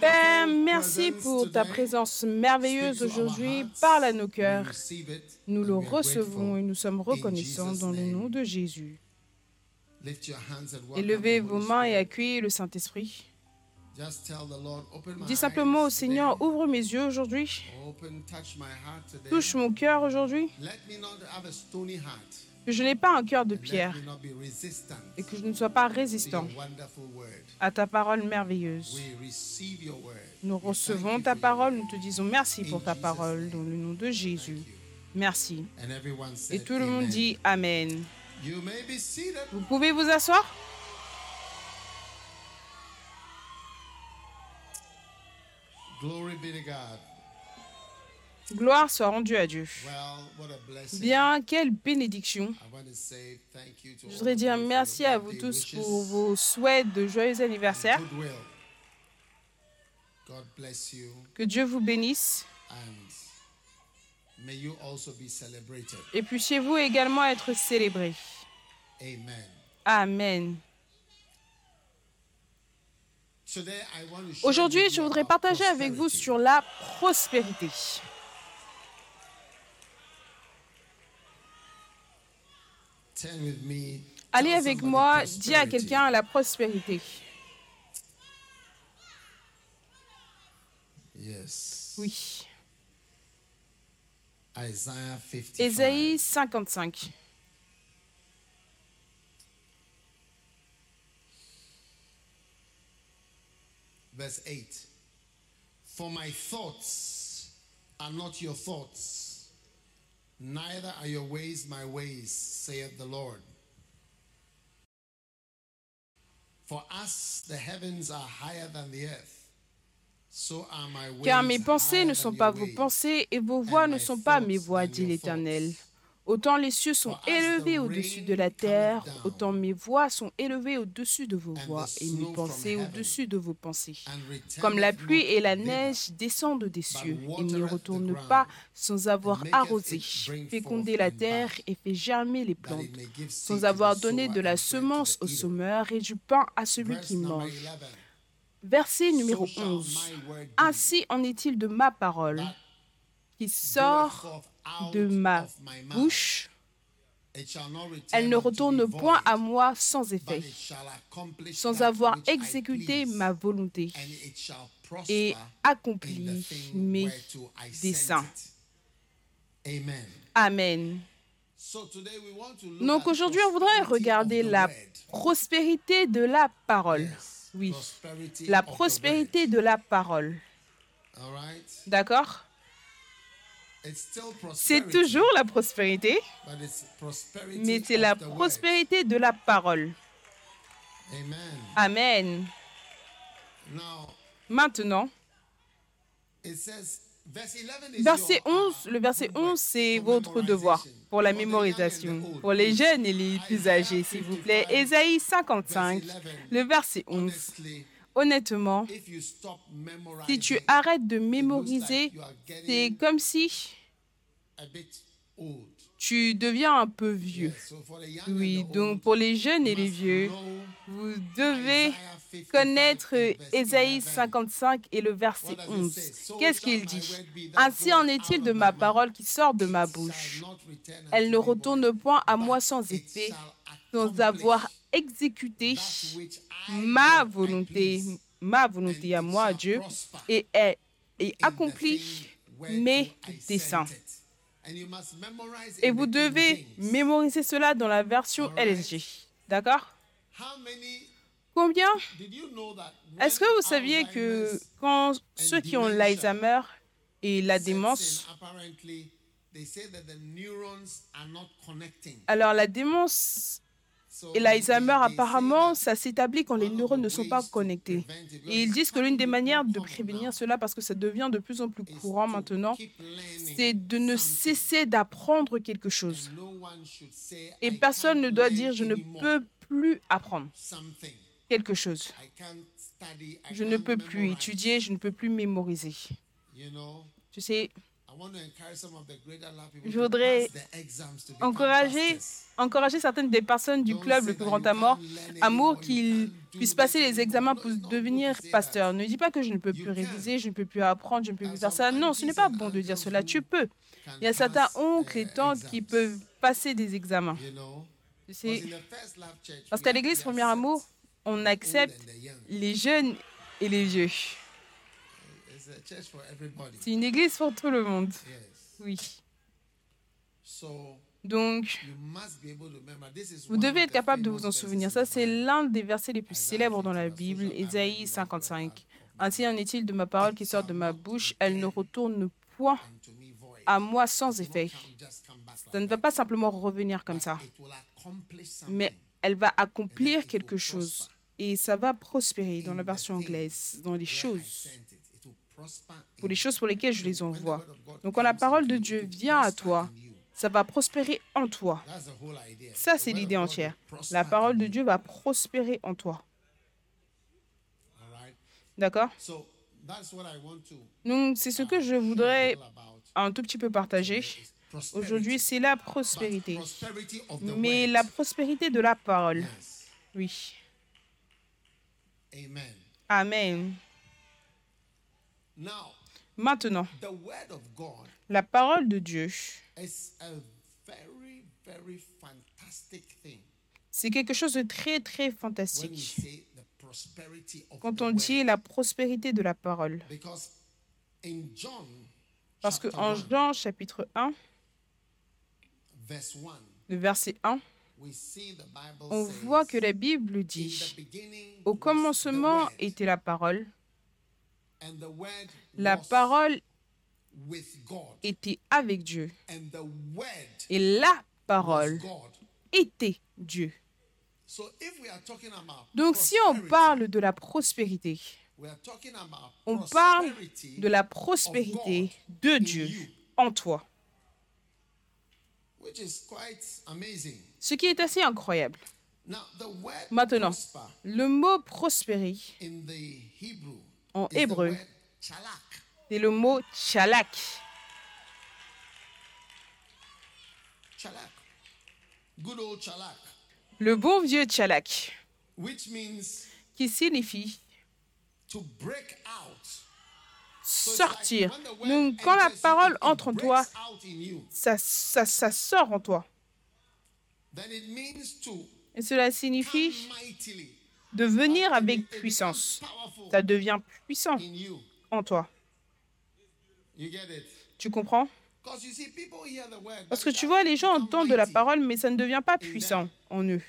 Père, merci pour ta présence merveilleuse aujourd'hui. Parle à nos cœurs. Nous le recevons et nous sommes reconnaissants dans le nom de Jésus. Élevez vos mains et accueillez le Saint-Esprit. Dis simplement au Seigneur, ouvre mes yeux aujourd'hui. Touche mon cœur aujourd'hui. Que je n'ai pas un cœur de pierre et que je ne sois pas résistant à ta parole merveilleuse. Nous recevons ta parole, nous te disons merci pour ta parole dans le nom de Jésus. Merci. Et tout le monde dit Amen. Vous pouvez vous asseoir Gloire soit rendue à Dieu. Bien, quelle bénédiction. Je voudrais dire merci à vous tous pour vos souhaits de joyeux anniversaire. Que Dieu vous bénisse. Et puissiez-vous également être célébrés. Amen. Aujourd'hui, je voudrais partager avec vous sur la prospérité. Allez avec moi, dis à quelqu'un la prospérité. Oui. Ésaïe 55. Verse 8. For my thoughts are not your thoughts, neither are your ways my ways, saith the Lord. For as the heavens are higher than the earth, so are my ways Car mes pensées higher ne than sont your pas vos ways, pensées et vos voix and ne my sont pas mes thoughts voix, than dit your l'Éternel. Autant les cieux sont élevés au-dessus de la terre, autant mes voix sont élevées au-dessus de vos voix et mes pensées au-dessus de vos pensées. Comme la pluie et la neige descendent des cieux et n'y the retournent pas sans avoir arrosé, fécondé la terre et fait germer les plantes, sans avoir donné de la semence au sommeur et du pain à celui qui mange. 11. Verset numéro So shall 11. my word be Ainsi en est-il de ma parole qui sort de ma bouche. Elle ne retourne point à moi sans effet, sans avoir exécuté ma volonté et accompli mes desseins. Amen. Donc aujourd'hui, on voudrait regarder la prospérité de la parole. Oui, la prospérité de la parole. D'accord? C'est toujours la prospérité, mais c'est la prospérité de la parole. Amen. Maintenant, it says, verse 11 is verset your, 11, uh, le verset homework 11, c'est for votre devoir pour la mémorisation. Pour les jeunes et les plus âgés, s'il vous plaît. Ésaïe 55, le verset 11. Honestly, Honnêtement, si tu arrêtes de mémoriser, c'est comme si. Tu deviens un peu vieux. Oui, donc pour les jeunes et les vieux, vous devez Isaiah 55 connaître Ésaïe 11. 55 et le verset What does it 11. say? So Qu'est-ce qu'il dit Ainsi en est-il de ma parole qui sort de ma bouche. Elle ne retourne point à moi sans effet, sans avoir exécuté ma volonté, ma volonté à moi, Dieu, et, est- et mes desseins. Et vous devez mémoriser cela dans la version. LSG. D'accord How many Combien Est-ce que vous saviez que quand ceux qui ont l'Alzheimer et la démence, alors la démence et l'Alzheimer, apparemment, ça s'établit quand les neurones ne sont pas connectés. Et ils disent que l'une des manières de prévenir cela, parce que ça devient de plus en plus courant maintenant, c'est de ne cesser d'apprendre quelque chose. Et "I personne ne doit dire je ne peux plus apprendre quelque chose. Je ne peux plus memorize." étudier, je ne peux plus mémoriser. Tu sais, Je voudrais encourager, encourager certaines des personnes du club Le Plus Grand Amour, amour qu'ils puissent passer les examens pour devenir pasteur. Ne dis pas que je ne peux plus réviser, je ne peux plus apprendre, je ne peux plus faire ça. Non, ce n'est pas bon de dire cela. Tu peux. Il y a certains oncles et tantes qui peuvent passer des examens. Parce qu'à l'église Premier Amour, on accepte les jeunes et les vieux. C'est une église pour tout le monde. Oui. Donc, vous devez être capable de vous en souvenir. Ça, c'est l'un des versets les plus célèbres dans la Bible, Ésaïe 55. Ainsi en est-il de ma parole qui sort de ma bouche, elle ne retourne point à moi sans effet. Ça ne va pas simplement revenir comme ça, mais elle va accomplir quelque chose. Et ça va prospérer dans la version anglaise, dans les choses, pour les choses pour lesquelles je les envoie. Donc quand la parole de Dieu vient à toi, ça va prospérer en toi. Ça, c'est l'idée entière. La parole de Dieu va prospérer en toi. D'accord? Donc, c'est ce que je voudrais un tout petit peu partager. Aujourd'hui, c'est la prospérité. Mais la prospérité de la parole. Oui. Amen. Maintenant, la parole de Dieu, c'est quelque chose de très, très fantastique. Quand on dit la prospérité de la parole. Parce qu'en Jean chapitre 1, le verset 1, on voit que la Bible dit, au commencement était la parole, la parole était avec Dieu, et la parole était Dieu. Donc si on parle de la prospérité, on parle de la prospérité de Dieu en toi. Ce qui est assez incroyable. Maintenant, le mot prospérer en hébreu, c'est le mot chalak. Le bon vieux chalak, qui signifie sortir. Donc, quand la parole entre en toi, ça, ça, ça sort en toi. Et cela signifie de venir avec puissance. Ça devient puissant en toi. Tu comprends? Parce que tu vois, les gens entendent de la parole, mais ça ne devient pas puissant en eux.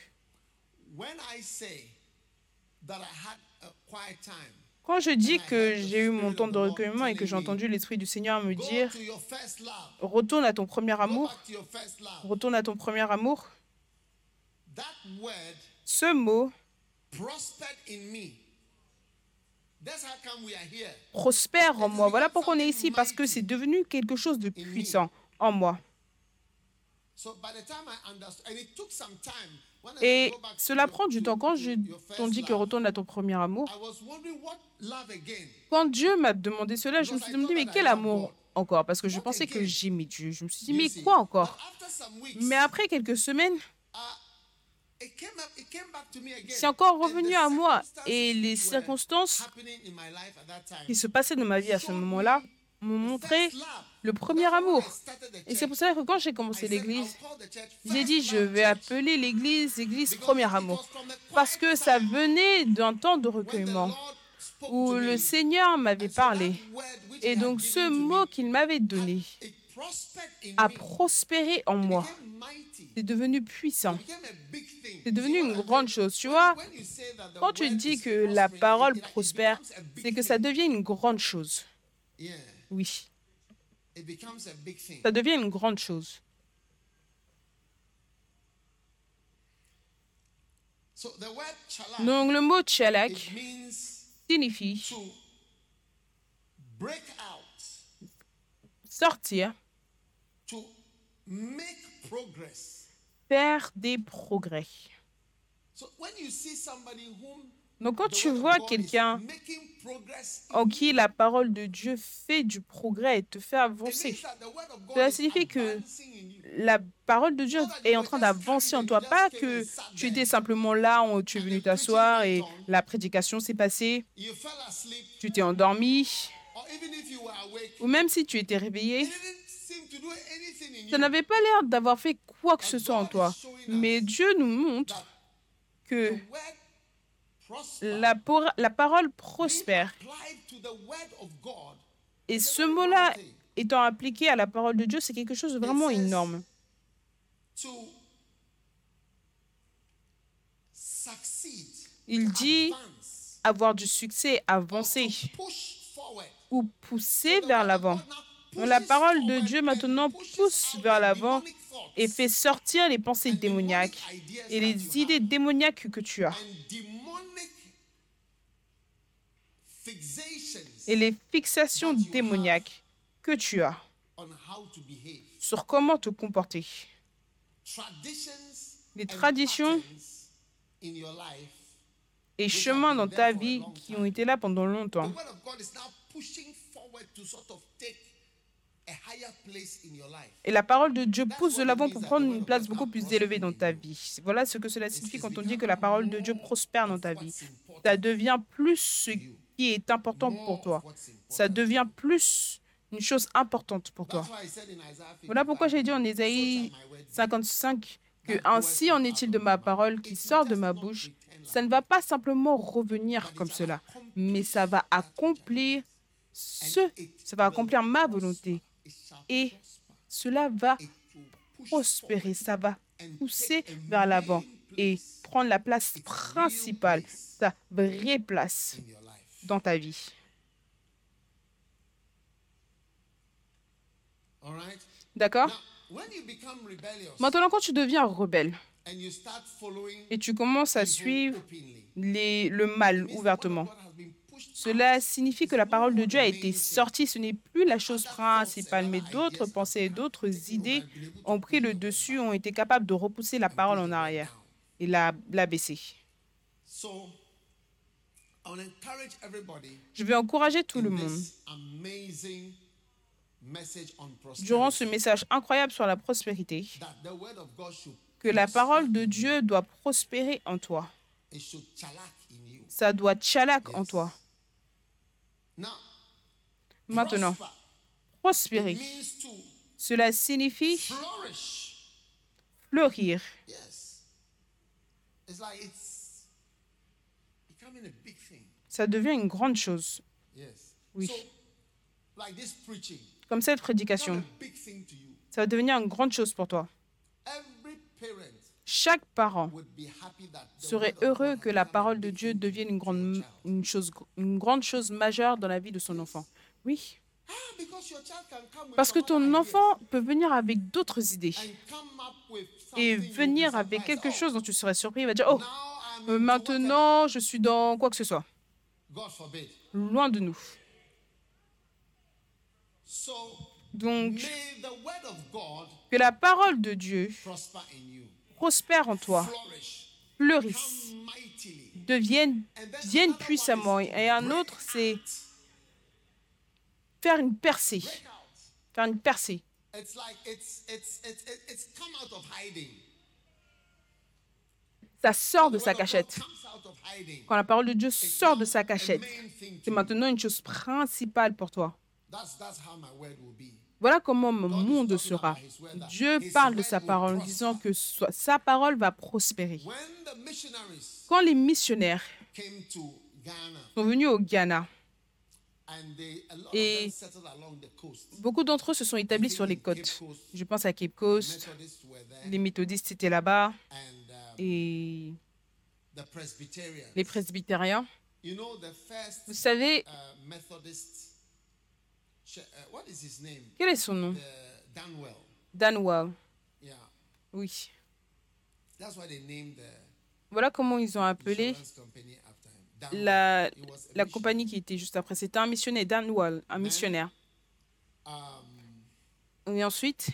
Quand je dis que j'ai eu mon temps de recueillement et que j'ai entendu l'Esprit du Seigneur me dire, retourne à ton premier amour, retourne à ton premier amour, ce mot prospère en moi. Voilà pourquoi on est ici, parce que c'est devenu quelque chose de puissant en moi. Et cela prend du temps. Quand je t'en dit que retourne à ton premier amour, quand Dieu m'a demandé cela, je me suis demandé, mais quel amour encore? Parce que je pensais que j'aimais Dieu. Je me suis dit, mais quoi encore? Mais après quelques semaines, c'est encore revenu à moi. Et les circonstances qui se passaient dans ma vie à ce moment-là m'ont montré le premier amour. Et c'est pour ça que quand j'ai commencé l'église, j'ai dit, je vais appeler l'église l'église premier amour. Parce que ça venait d'un temps de recueillement où le Seigneur m'avait parlé. Et donc ce mot qu'il m'avait donné a prospéré en moi. C'est devenu puissant. C'est devenu une grande chose. Tu vois, quand tu dis que la parole prospère, c'est que ça devient une grande chose. Oui. Ça devient une grande chose. Donc le mot chalak signifie sortir, faire des progrès. Donc quand tu vois quelqu'un en qui la parole de Dieu fait du progrès et te fait avancer. Cela signifie que la parole de Dieu est en train d'avancer en toi. Pas que tu étais simplement là, tu es venu t'asseoir et la prédication s'est passée, tu t'es endormi, ou même si tu étais réveillé, ça n'avait pas l'air d'avoir fait quoi que ce soit en toi. Mais Dieu nous montre que la, la parole prospère. Et ce mot-là étant appliqué à la parole de Dieu, c'est quelque chose de vraiment énorme. Il dit avoir du succès, avancer ou pousser vers l'avant. La parole de Dieu maintenant pousse vers l'avant et fait sortir les pensées démoniaques et les idées démoniaques que tu as. Et les fixations démoniaques que tu as sur comment te comporter. Les traditions et chemins dans ta vie qui ont été là pendant longtemps et la parole de Dieu pousse de l'avant pour prendre une place beaucoup plus élevée dans ta vie. Voilà ce que cela signifie quand on dit que la parole de Dieu prospère dans ta vie. Ça devient plus ce qui est important pour toi. Ça devient plus une chose importante pour toi. Voilà pourquoi j'ai dit en Ésaïe 55 que ainsi en est-il de ma parole qui sort de ma bouche. Ça ne va pas simplement revenir comme cela, mais ça va accomplir ce, ça va accomplir ma volonté et cela va prospérer, ça va pousser vers l'avant et prendre la place principale, sa vraie place dans ta vie. D'accord? Maintenant, quand tu deviens rebelle et tu commences à suivre le mal ouvertement, cela signifie que la parole de Dieu a été sortie. Ce n'est plus la chose principale, mais d'autres pensées et d'autres idées ont pris le dessus, ont été capables de repousser la parole en arrière et la, la baisser. Je vais encourager tout le monde durant ce message incroyable sur la prospérité que la parole de Dieu doit prospérer en toi. Ça doit tchalak en toi. Maintenant, prospérer, cela signifie fleurir. Ça devient une grande chose. Oui. Comme cette prédication, ça va devenir une grande chose pour toi. Chaque parent serait heureux que la parole de Dieu devienne une grande, une chose, une grande chose majeure dans la vie de son enfant. Oui. Parce que ton enfant peut venir avec d'autres idées et venir avec quelque chose dont tu serais surpris. Il va dire, oh, euh, maintenant je suis dans quoi que ce soit. Loin de nous. Donc, que la parole de Dieu prospère en toi, fleurisse, devienne, vienne puissamment. Et un autre, c'est faire une percée. Faire une percée. Ça sort de sa cachette. Quand la parole de Dieu sort de sa cachette, c'est maintenant une chose principale pour toi. Voilà comment mon monde sera. Dieu parle de sa parole en disant que sa parole va prospérer. Quand les missionnaires sont venus au Ghana, et beaucoup d'entre eux se sont établis sur les côtes. Je pense à Cape Coast, les méthodistes étaient là-bas, et les presbytériens. Vous savez, Uh, Quel est son nom? Danwell. Oui. Voilà comment ils ont appelé la, la compagnie qui était juste après. C'était un missionnaire, Danwell, un missionnaire. Um, Et ensuite,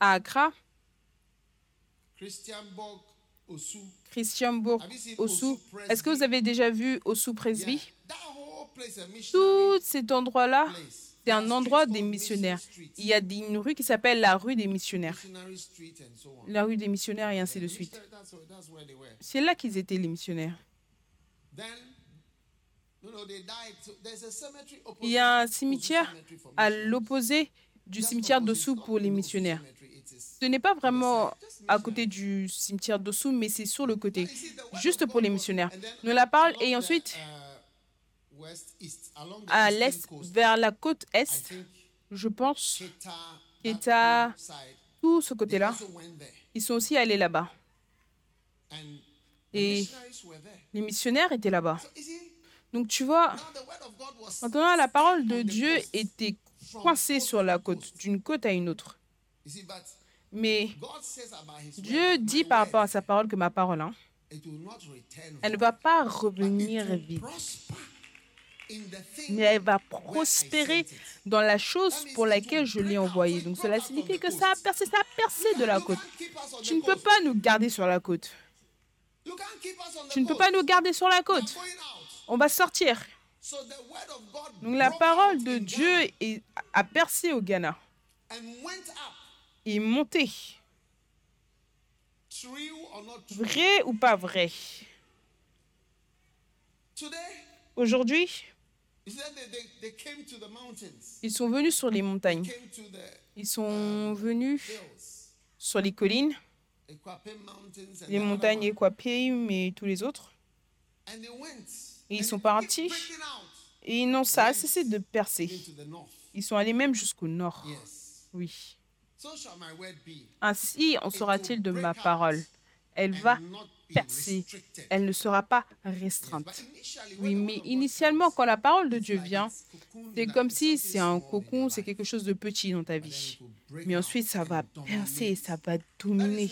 à Accra, Christian Bourg Osu. Est-ce que vous avez déjà vu Osu Presby? Tout cet endroit-là, c'est un endroit des missionnaires. Il y a une rue qui s'appelle la rue des missionnaires. La rue des missionnaires et ainsi de suite. C'est là qu'ils étaient, les missionnaires. Il y a un cimetière à l'opposé du cimetière d'Ossou pour les missionnaires. Ce n'est pas vraiment à côté du cimetière d'Ossou, mais c'est sur le côté, juste pour les missionnaires. Nous la parle et ensuite, à l'est, vers la côte est, je pense, Keta, tout ce côté-là, ils sont aussi allés là-bas. Et les missionnaires étaient là-bas. Donc tu vois, maintenant la parole de Dieu était coincée sur la côte, d'une côte à une autre. Mais Dieu dit par rapport à sa parole que ma parole, hein, elle ne va pas revenir vite, mais elle va prospérer dans la chose pour laquelle je l'ai envoyée. Donc cela signifie que ça a percé, ça a percé de la côte. Tu ne peux pas nous garder sur la côte. Tu ne peux pas nous garder sur la côte. On va sortir. Donc la parole de Dieu a percé au Ghana est monté. Vrai ou pas vrai? Aujourd'hui, ils sont venus sur les montagnes. Ils sont venus sur les collines, les montagnes Equapim et tous les autres. Et ils sont partis et n'ont ça cessé de percer. Ils sont allés même jusqu'au nord. Oui. Ainsi en sera-t-il de ma parole. Elle va percer. Elle ne sera pas restreinte. Oui, mais initialement, quand la parole de Dieu vient, c'est comme si c'est un cocon, c'est quelque chose de petit dans ta vie. Mais ensuite, ça va percer, ça va dominer.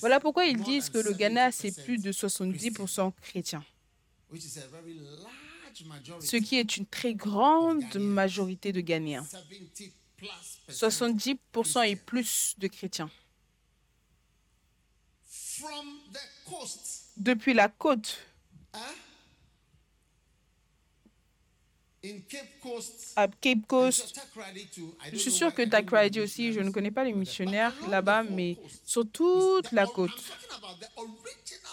Voilà pourquoi ils disent que le Ghana, c'est plus de 70% chrétien. Ce qui est une très grande majorité de Ghanéens. 70% et plus de chrétiens. Depuis la côte, à Cape Coast, je suis sûr que Takrady aussi, je ne connais pas les missionnaires là-bas, mais sur toute la côte.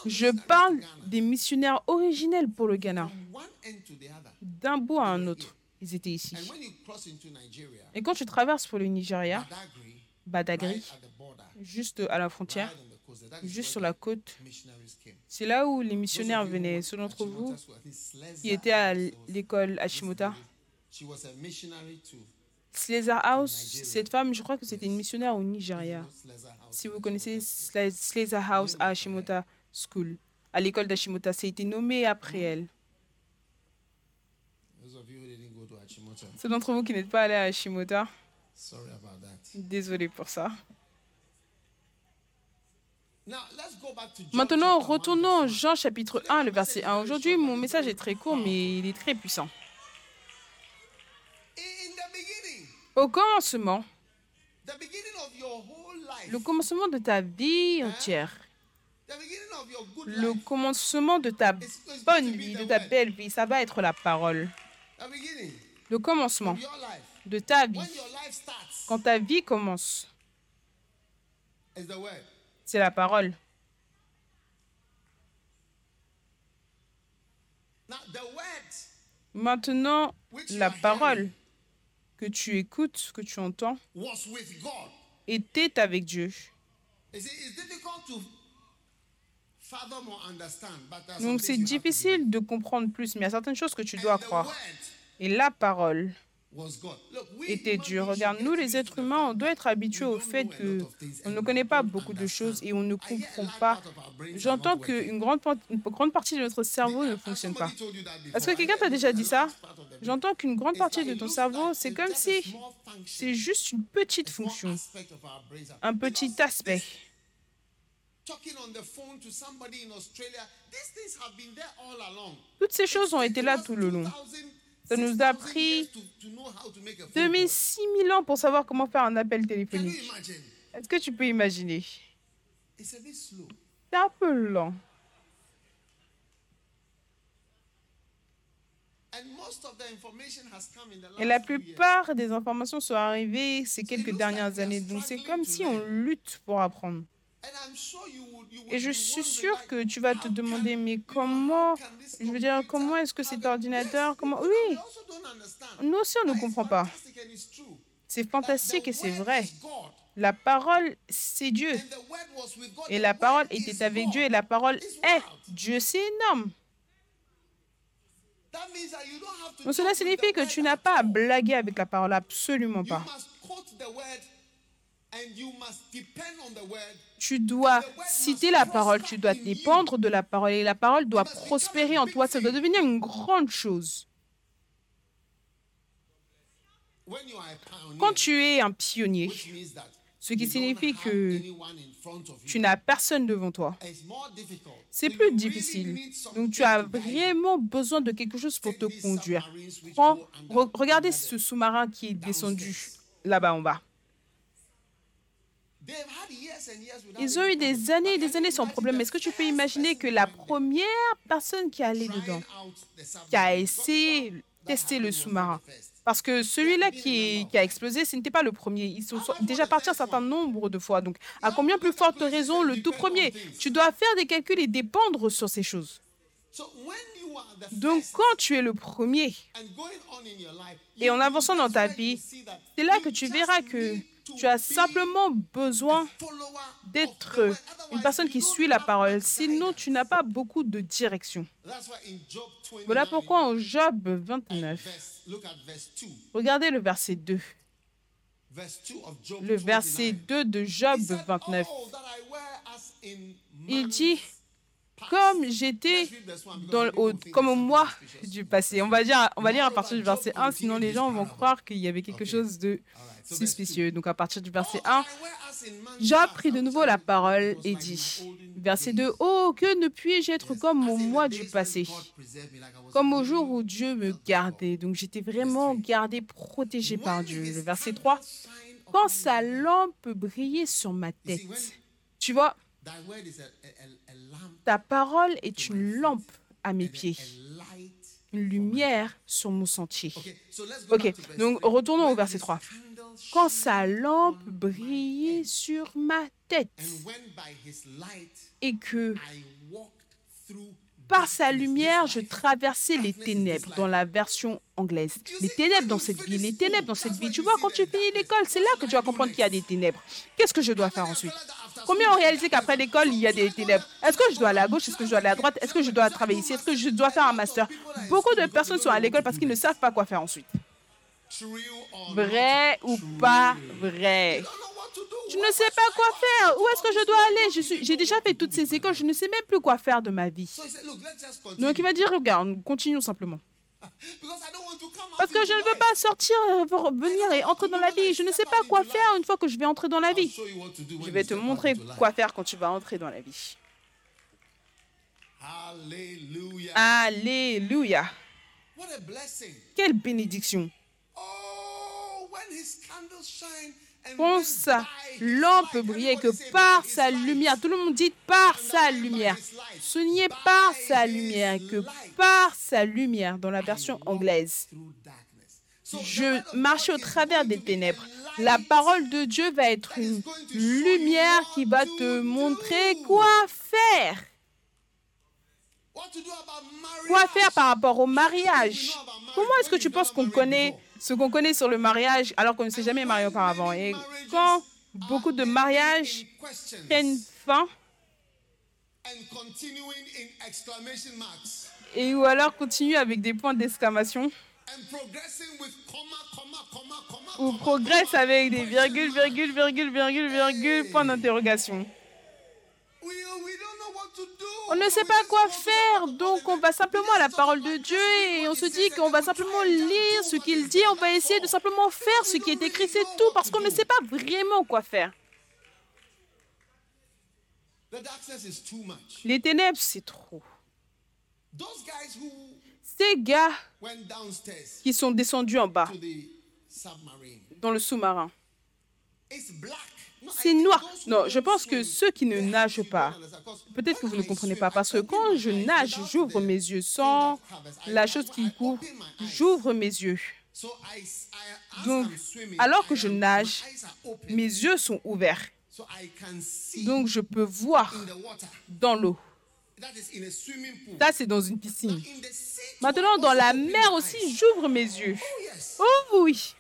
Je parle des missionnaires originels pour le Ghana, d'un bout à un autre ils étaient ici. Et quand tu traverses pour le Nigeria, Badagry, juste à la frontière, juste sur la côte, c'est là où les missionnaires venaient. Ceux d'entre vous qui étaient à l'école Hashimota, Sleza House, cette femme, je crois que c'était une missionnaire au Nigeria. Si vous connaissez Sleza House à Hashimota School, à l'école d'Hashimota, ça a été nommé après elle. Ceux d'entre vous qui n'êtes pas allés à Hashimota, désolé pour ça. Maintenant, retournons Jean chapitre 1, le verset 1. Aujourd'hui, mon message est très court, mais il est très puissant. Au commencement, le commencement de ta vie entière, le commencement de ta bonne vie, de ta belle vie, ça va être la parole. Le commencement de ta vie, quand ta vie commence, c'est la parole. Maintenant, la parole que tu écoutes, que tu entends, était avec Dieu. Donc c'est difficile de comprendre plus, mais il y a certaines choses que tu dois croire. Et la parole était Dieu. Regarde, nous les êtres humains, on doit être habitués au fait qu'on ne connaît pas beaucoup de choses et on ne comprend pas. J'entends qu'une grande, une grande partie de notre cerveau ne fonctionne pas. Est-ce que quelqu'un t'a déjà dit ça? J'entends qu'une grande partie de ton cerveau, c'est comme si c'est juste une petite fonction, un petit aspect. Toutes ces choses ont été là tout le long. Ça nous a pris 2000, 000 ans pour savoir comment faire un appel téléphonique. Est-ce que tu peux imaginer? C'est un peu lent. Et la plupart des informations sont arrivées ces quelques dernières années. Donc c'est comme si on lutte pour apprendre. Et je suis sûre que tu vas te demander, mais comment, je veux dire, comment est-ce que cet ordinateur, comment, oui, nous aussi on ne comprend pas. C'est fantastique et c'est vrai. La parole, c'est Dieu. Et la parole était avec Dieu et la parole est Dieu. C'est énorme. Donc cela signifie que tu n'as pas à blaguer avec la parole, absolument pas. Tu dois citer la parole, tu dois dépendre de la parole et la parole doit prospérer en toi, ça doit devenir une grande chose. Quand tu es un pionnier, ce qui signifie que tu n'as personne devant toi. C'est plus difficile. Donc tu as vraiment besoin de quelque chose pour te conduire. regardez ce sous-marin qui est descendu là-bas en bas. Ils ont eu des années et des années sans problème? Est-ce que tu peux imaginer que la première personne qui est allée dedans, qui a essayé de tester le sous-marin, parce que celui-là qui, qui, a explosé, ce n'était pas le premier. Ils sont déjà partis un certain nombre de fois. Donc, à combien plus forte raison le tout premier? Tu dois faire des calculs et dépendre sur ces choses. Donc, quand tu es le premier et en avançant dans ta vie, c'est là que tu verras que tu as simplement besoin d'être une personne qui suit la parole. Sinon, tu n'as pas beaucoup de direction. Voilà pourquoi en Job 29, regardez le verset 2. Le verset 2 de Job 29. Il dit, comme j'étais dans au, comme au mois du passé. On va dire, on va lire à partir du verset 1, sinon les gens vont croire qu'il y avait quelque chose de suspicieux. Donc à partir du verset 1, Job prit de nouveau la parole et dit, verset 2, Oh, que ne puis-je être comme au mois du passé, comme au jour où Dieu me gardait. Donc j'étais vraiment gardé, protégé par Dieu. Le verset 3, quand sa lampe brillait sur ma tête. Tu vois, ta parole est une lampe à mes pieds, une lumière sur mon sentier. Ok, donc retournons au verset 3 quand sa lampe brillait sur ma tête. et que par sa lumière, je traversais les ténèbres dans la version anglaise. Les ténèbres dans cette vie, les ténèbres dans cette vie. Tu vois, quand tu finis l'école, c'est là que tu vas comprendre qu'il y a des ténèbres. Qu'est-ce que je dois faire ensuite? Combien ont réalisé qu'après l'école, il y a des ténèbres? Est-ce que je dois aller à gauche? Est-ce que je dois aller à droite? Est-ce que je dois travailler ici? Est-ce que je dois faire un master? Beaucoup de personnes sont à l'école parce qu'ils ne savent pas quoi faire ensuite. Vrai ou pas vrai? Je ne sais pas quoi faire. Où est-ce que je dois aller? J'ai déjà fait toutes ces écoles. Je ne sais même plus quoi faire de ma vie. Donc il va dire, regarde, continuons simplement. Parce que je ne veux pas sortir, pour venir et entrer dans la vie. Je ne sais pas quoi faire une fois que je vais entrer dans la vie. Je vais te montrer quoi faire quand tu vas entrer dans la vie. Alléluia. Quelle bénédiction. Quand sa lampe brillait, que par sa lumière, tout le monde dit par sa lumière. Ce n'est par sa lumière, que par sa lumière, dans la version anglaise. Je marchais au travers des ténèbres. La parole de Dieu va être une lumière qui va te montrer quoi faire. Quoi faire par rapport au mariage? Comment est-ce que tu penses qu'on connaît ce qu'on connaît sur le mariage alors qu'on ne s'est jamais marié auparavant. Et quand beaucoup de mariages prennent fin, et ou alors continuent avec des points d'exclamation, ou progressent avec des virgules, virgules, virgules, virgules, virgules, points d'interrogation. On ne sait pas quoi faire, donc on va simplement à la parole de Dieu et on se dit qu'on va simplement lire ce qu'il dit, on va essayer de simplement faire ce qui est écrit, c'est tout, parce qu'on ne sait pas vraiment quoi faire. Les ténèbres, c'est trop. Ces gars qui sont descendus en bas, dans le sous-marin, c'est noir. Non, je pense que ceux qui ne nagent pas, peut-être que vous ne comprenez pas, parce que quand je nage, j'ouvre mes yeux sans la chose qui court, j'ouvre mes yeux. Donc, alors que je nage, mes yeux sont ouverts. Donc, je peux voir dans l'eau. Ça, c'est dans une piscine. Maintenant, dans la mer aussi, j'ouvre mes yeux. Oh oui.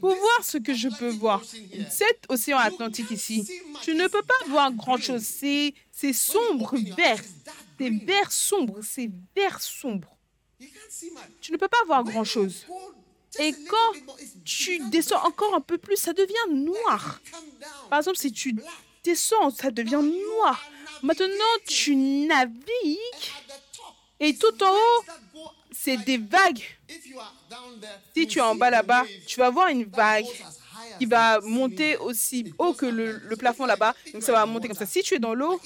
Pour voir ce que je peux voir, cet océan Atlantique ici, tu ne peux pas voir grand-chose. C'est sombre, vert. C'est vert sombre, c'est vert sombre. Tu ne peux pas voir grand-chose. Et quand tu descends encore un peu plus, ça devient noir. Par exemple, si tu descends, ça devient noir. Maintenant, tu navigues et tout en haut, c'est des vagues. Si tu es en bas là-bas, tu vas voir une vague qui va monter aussi haut que le, plafond là-bas. Donc ça va monter comme ça. Si tu es dans l'eau,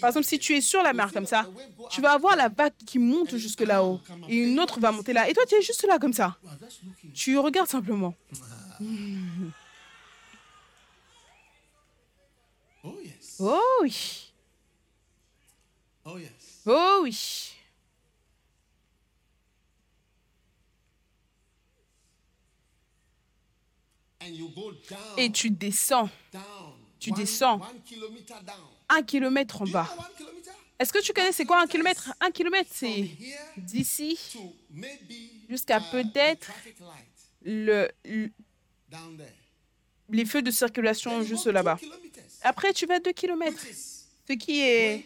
par exemple, si tu es sur la mer comme ça, tu vas avoir la vague qui monte jusque là-haut. Et une autre va monter là. Et toi, tu es juste là comme ça. Tu regardes simplement. Oh oui. Oh oui. Et tu descends. Tu descends. Un kilomètre en bas. Est-ce que tu connais c'est quoi un kilomètre? Un kilomètre, c'est d'ici jusqu'à uh, peut-être le, les feux de circulation juste là-bas. Après, tu vas deux kilomètres, ce qui est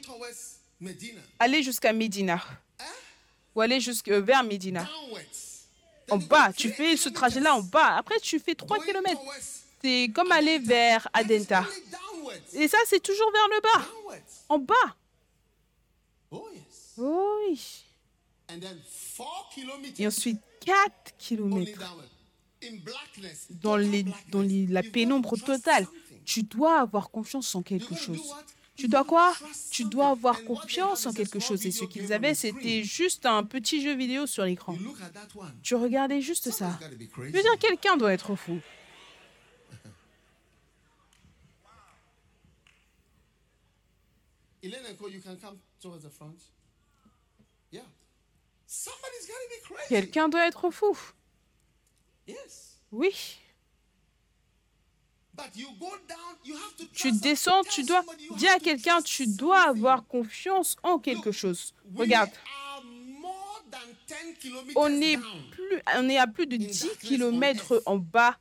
aller jusqu'à Medina ou aller jusqu'à vers Medina en bas. Tu fais ce trajet-là en bas. Après, tu fais 3 km. C'est comme aller vers Adenta. Et ça, c'est toujours vers le bas. En bas. Oui. Et ensuite, 4 km. Dans, les, dans la pénombre totale. Tu dois avoir confiance en quelque chose. Tu dois quoi? Tu dois avoir confiance en quelque chose. Et ce qu'ils avaient, c'était juste un petit jeu vidéo sur l'écran. Tu regardais juste ça. Je veux dire, quelqu'un doit être fou. Quelqu'un doit être fou. Oui. Tu descends, tu dois dire à quelqu'un, tu dois avoir confiance en quelque chose. Regarde. On est, plus, on est à plus de 10 km en bas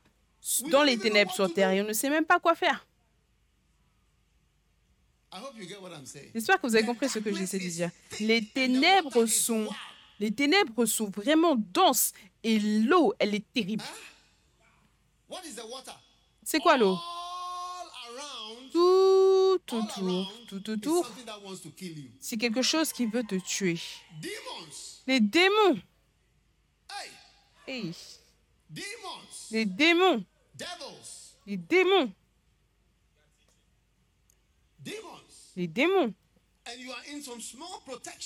dans les ténèbres sur Terre et on ne sait même pas quoi faire. J'espère que vous avez compris ce que j'essaie de dire. Les ténèbres sont, les ténèbres sont vraiment denses et l'eau, elle est terrible. C'est quoi l'eau? Tout autour, tout autour, c'est quelque chose qui veut te tuer. Les démons. Hey. Les démons. Les démons. Les démons.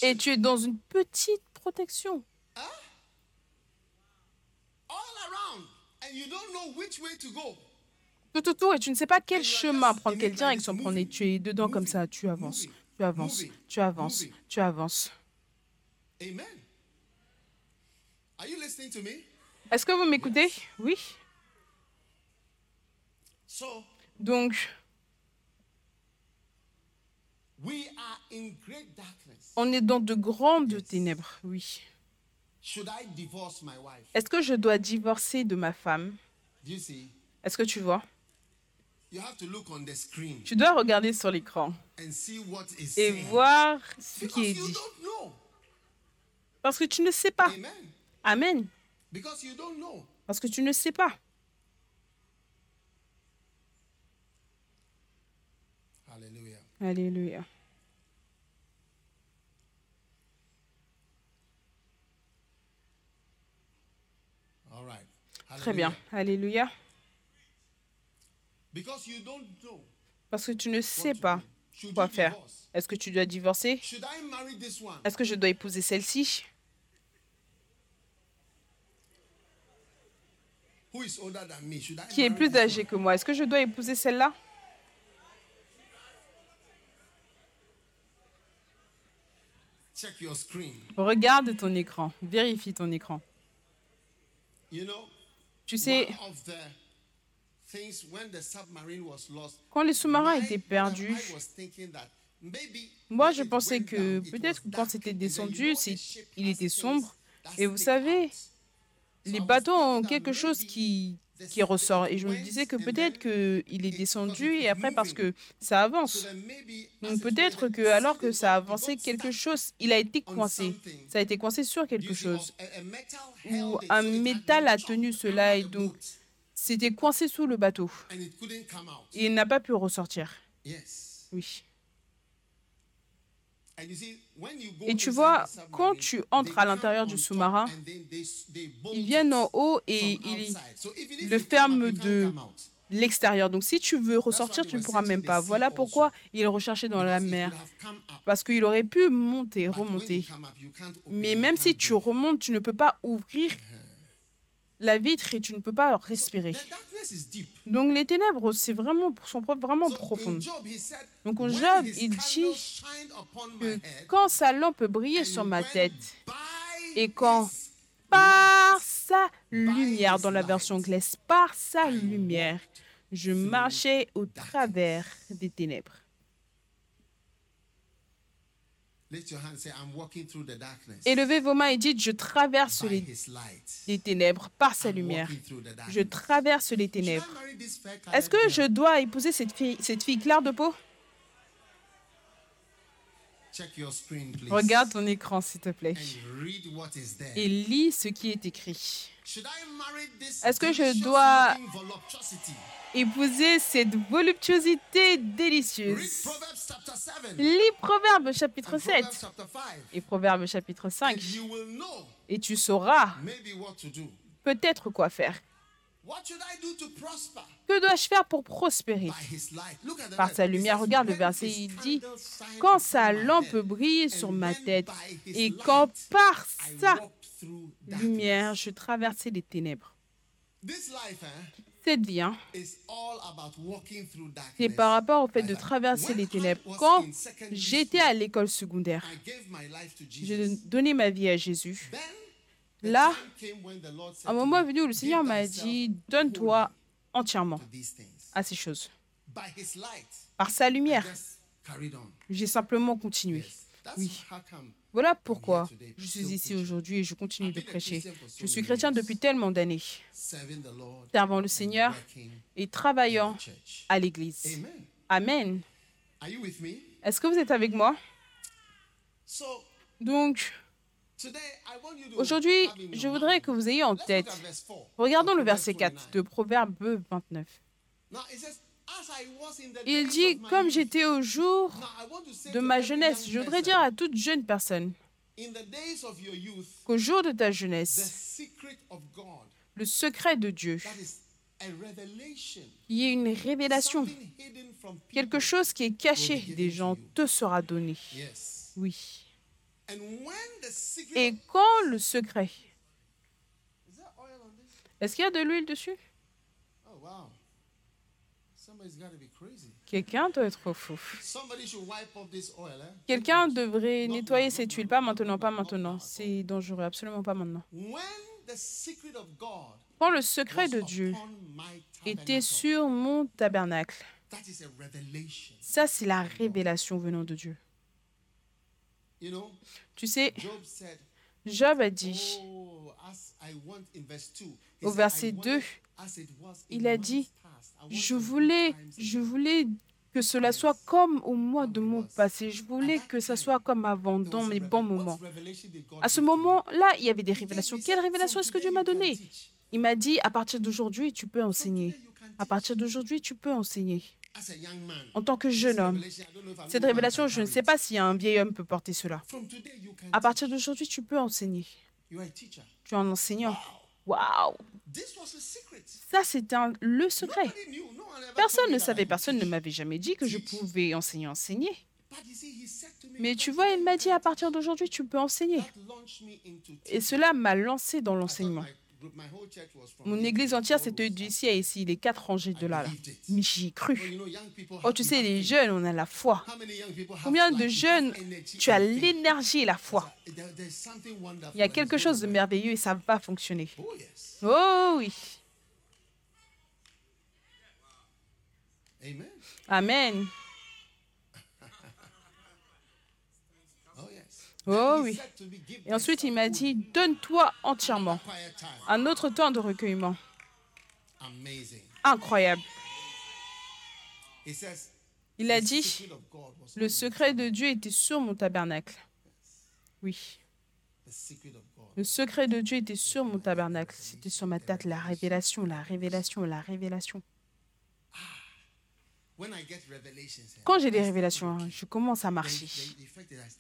Et tu es dans une petite protection. Tout autour et tu ne sais pas quel chemin prendre, quelle direction prendre et tu es dedans comme ça, tu avances, tu avances, tu avances, tu avances. Est-ce que vous m'écoutez? Oui. Donc, on est dans de grandes ténèbres, oui. Est-ce que je dois divorcer de ma femme? Est-ce que tu vois? Tu dois regarder sur l'écran et voir ce qui est dit. Parce que tu ne sais pas. Amen. Parce que tu ne sais pas. Alléluia. Très bien. Alléluia. Parce que tu ne sais pas quoi faire. Est-ce que tu dois divorcer? Est-ce que je dois épouser celle-ci? Qui est plus âgée que moi? Est-ce que je dois épouser celle-là? Regarde ton écran, vérifie ton écran. Tu sais, quand les sous-marins étaient perdus, moi je pensais que peut-être quand c'était descendu, il était sombre. Et vous savez, les bateaux ont quelque chose qui, qui ressort. Et je me disais que peut-être qu'il est descendu et après parce que ça avance. Donc peut-être que alors que ça avançait quelque chose, il a été coincé. Ça a été coincé sur quelque chose. Ou un métal a tenu cela et donc c'était coincé sous le bateau. Et il n'a pas pu ressortir. Oui. Et tu vois, quand tu entres à l'intérieur du sous-marin, ils viennent en haut et ils le ferment de l'extérieur. Donc si tu veux ressortir, tu ne pourras même pas. Voilà pourquoi il recherchait dans la mer. Parce qu'il aurait pu monter, remonter. Mais même si tu remontes, tu ne peux pas ouvrir la vitre et tu ne peux pas respirer. Donc les ténèbres, c'est vraiment, sont vraiment profondes. Donc au Job, il dit que quand sa lampe brillait sur ma tête et quand par sa lumière, dans la version anglaise, par sa lumière, je marchais au travers des ténèbres. Élevez vos mains et dites, je traverse les, ténèbres par sa lumière. Je traverse les ténèbres. Est-ce que je dois épouser cette fille, cette fille claire de peau? Regarde ton écran, s'il te plaît, et lis ce qui est écrit. Est-ce que je dois épouser cette voluptuosité délicieuse? Lis Proverbe chapitre 7 et Proverbe chapitre 5 et tu sauras peut-être quoi faire. Que dois-je faire pour prospérer? Par sa lumière, regarde le verset, il dit, quand sa lampe brille sur ma tête et quand par sa lumière, je traversais les ténèbres. Cette vie, hein, c'est par rapport au fait de traverser les ténèbres. Quand j'étais à l'école secondaire, j'ai donné ma vie à Jésus. Là, un moment est venu où le Seigneur m'a dit, donne-toi entièrement à ces choses. Par sa lumière, j'ai simplement continué. Oui. Voilà pourquoi je suis ici aujourd'hui et je continue de prêcher. Je suis chrétien depuis tellement d'années, servant le Seigneur et travaillant à l'Église. Amen. Est-ce que vous êtes avec moi? Donc, Aujourd'hui, je voudrais que vous ayez en tête, regardons le verset 4 de Proverbe 29. Il dit, comme j'étais au jour de ma jeunesse, je voudrais dire à toute jeune personne qu'au jour de ta jeunesse, le secret de Dieu, il y a une révélation, quelque chose qui est caché des gens te sera donné. Oui. Et quand le secret, est-ce qu'il y a de l'huile dessus? Oh, Quelqu'un doit être fou. Eh? Quelqu'un devrait nettoyer cette huile. Pas maintenant, pas maintenant. C'est dangereux, absolument pas maintenant. Quand le secret de Dieu était sur mon tabernacle, ça c'est la révélation venant de Dieu. Tu sais, Job a dit oh, au verset 2, il a dit, je voulais, je voulais que cela soit comme au mois de mon passé. Je voulais que ça soit comme avant, dans mes bons moments. À ce moment-là, il y avait des révélations. Quelle révélation est-ce que Dieu m'a donnée Il m'a dit, à partir d'aujourd'hui, tu peux enseigner. À partir d'aujourd'hui, tu peux enseigner en tant que jeune homme. Cette révélation, je ne sais pas si un vieil homme peut porter cela. À partir d'aujourd'hui, tu peux enseigner. Tu es un enseignant. Waouh! Ça, c'est le secret. Personne ne savait, personne ne m'avait jamais dit que je pouvais enseigner, enseigner. Mais tu vois, il m'a dit à partir d'aujourd'hui, tu peux enseigner. Et cela m'a lancé dans l'enseignement. Mon église entière, c'était d'ici à ici, les quatre rangées de là. là. Mais j'y ai cru. Oh, tu sais, les jeunes, on a la foi. Combien de jeunes, tu as l'énergie et la foi? Il y a quelque chose de merveilleux et ça va fonctionner. Oh oui. Amen. Oh oui. Et ensuite, il m'a dit, donne-toi entièrement un autre temps de recueillement. Incroyable. Il a dit, le secret de Dieu était sur mon tabernacle. Oui. Le secret de Dieu était sur mon tabernacle. C'était sur ma tête, la révélation, la révélation, la révélation. Quand j'ai des révélations, je commence à marcher.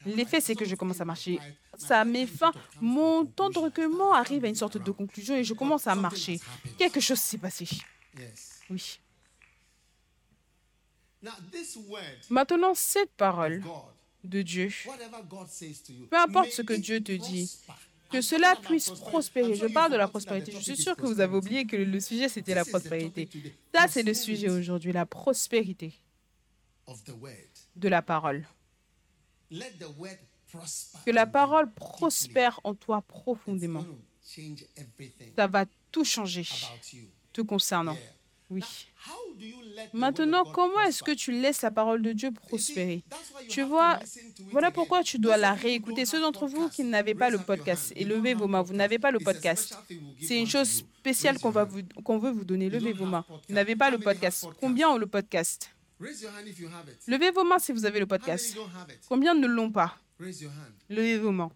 L'effet, c'est que je commence à marcher. Ça met fin. Mon temps de recueillement arrive à une sorte de conclusion et je commence à marcher. Quelque chose s'est passé. Oui. Maintenant, cette parole de Dieu, peu importe ce que Dieu te dit, que cela puisse prospérer. Je parle de la prospérité. Je suis sûr que vous avez oublié que le sujet, c'était la prospérité. Ça, c'est le sujet aujourd'hui, la prospérité de la parole. Que la parole prospère en toi profondément. Ça va tout changer te concernant. Oui. Maintenant, comment est-ce que tu laisses la parole de Dieu prospérer? Tu vois, voilà pourquoi tu dois la réécouter. Ceux d'entre vous qui n'avez pas le podcast, et levez vos mains, vous n'avez pas le podcast. C'est une chose spéciale qu'on qu'on veut vous donner. Levez vos mains. Vous n'avez pas le podcast. Combien ont le podcast? Levez vos mains si vous avez le podcast. Combien ne l'ont pas? Levez vos mains.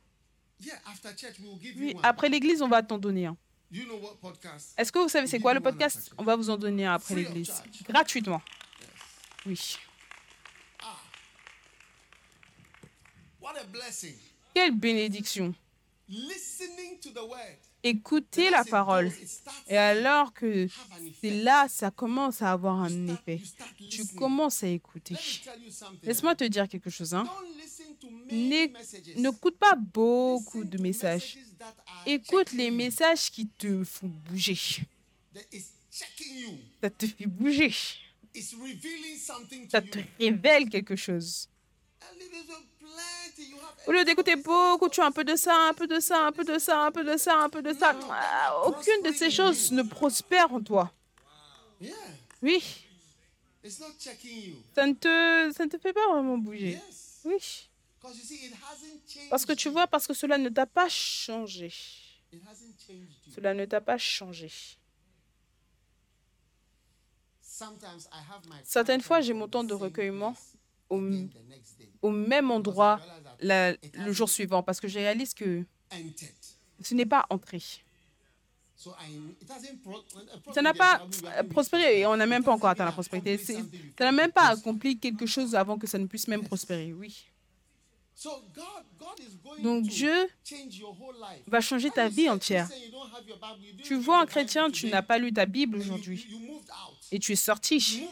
Oui, après l'église, on va t'en donner un. Est-ce que vous savez c'est quoi le podcast On va vous en donner un après l'église. Gratuitement. Oui. Ah. Quelle bénédiction. Écoutez la parole. Et alors que c'est là, ça commence à avoir un effet. Tu commences à écouter. Laisse-moi te dire quelque chose. Hein. N'écoute pas beaucoup de messages. Écoute les messages qui te font bouger. Ça te fait bouger. Ça te révèle quelque chose. Au lieu d'écouter beaucoup, tu as un peu de ça, un peu de ça, un peu de ça, un peu de ça, un peu de ça. Ah, aucune de ces choses ne prospère en toi. Oui. Ça ne te, ça ne te fait pas vraiment bouger. Oui. Parce que tu vois, parce que cela ne t'a pas changé. Cela ne t'a pas changé. Certaines fois, j'ai mon temps de recueillement au, au même endroit le jour suivant parce que je réalise que ce n'est pas entré. Ça n'a pas prospéré et on n'a même pas encore atteint la prospérité. Ça n'a même pas accompli quelque chose avant que ça ne puisse même prospérer, oui. Donc Dieu va changer ta vie entière. Tu vois un chrétien, tu n'as pas lu ta Bible aujourd'hui et tu es sorti.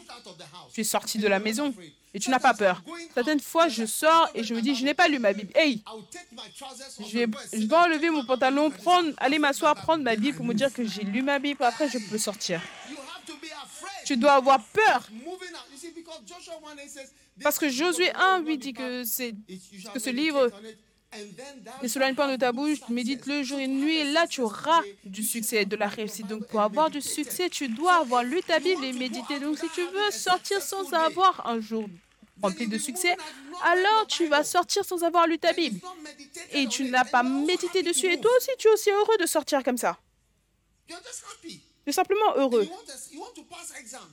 Tu es sorti de la maison et tu n'as pas peur. Certaines fois, je sors et je me dis, je n'ai pas lu ma Bible. Hey, je vais, je vais enlever mon pantalon, prendre, aller m'asseoir, prendre ma Bible pour me dire que j'ai lu ma Bible. Après, je peux sortir. Tu dois avoir peur. Parce que Josué 1 lui dit que, que ce livre ne s'éloigne pas de ta bouche, médite-le jour et nuit, et là tu auras du succès, de la réussite. Donc pour avoir du succès, tu dois avoir lu ta Bible et méditer. Donc si tu veux sortir sans avoir un jour rempli de succès, alors tu vas sortir sans avoir lu ta Bible. Et tu n'as pas médité dessus. Et toi aussi, tu es aussi heureux de sortir comme ça simplement heureux.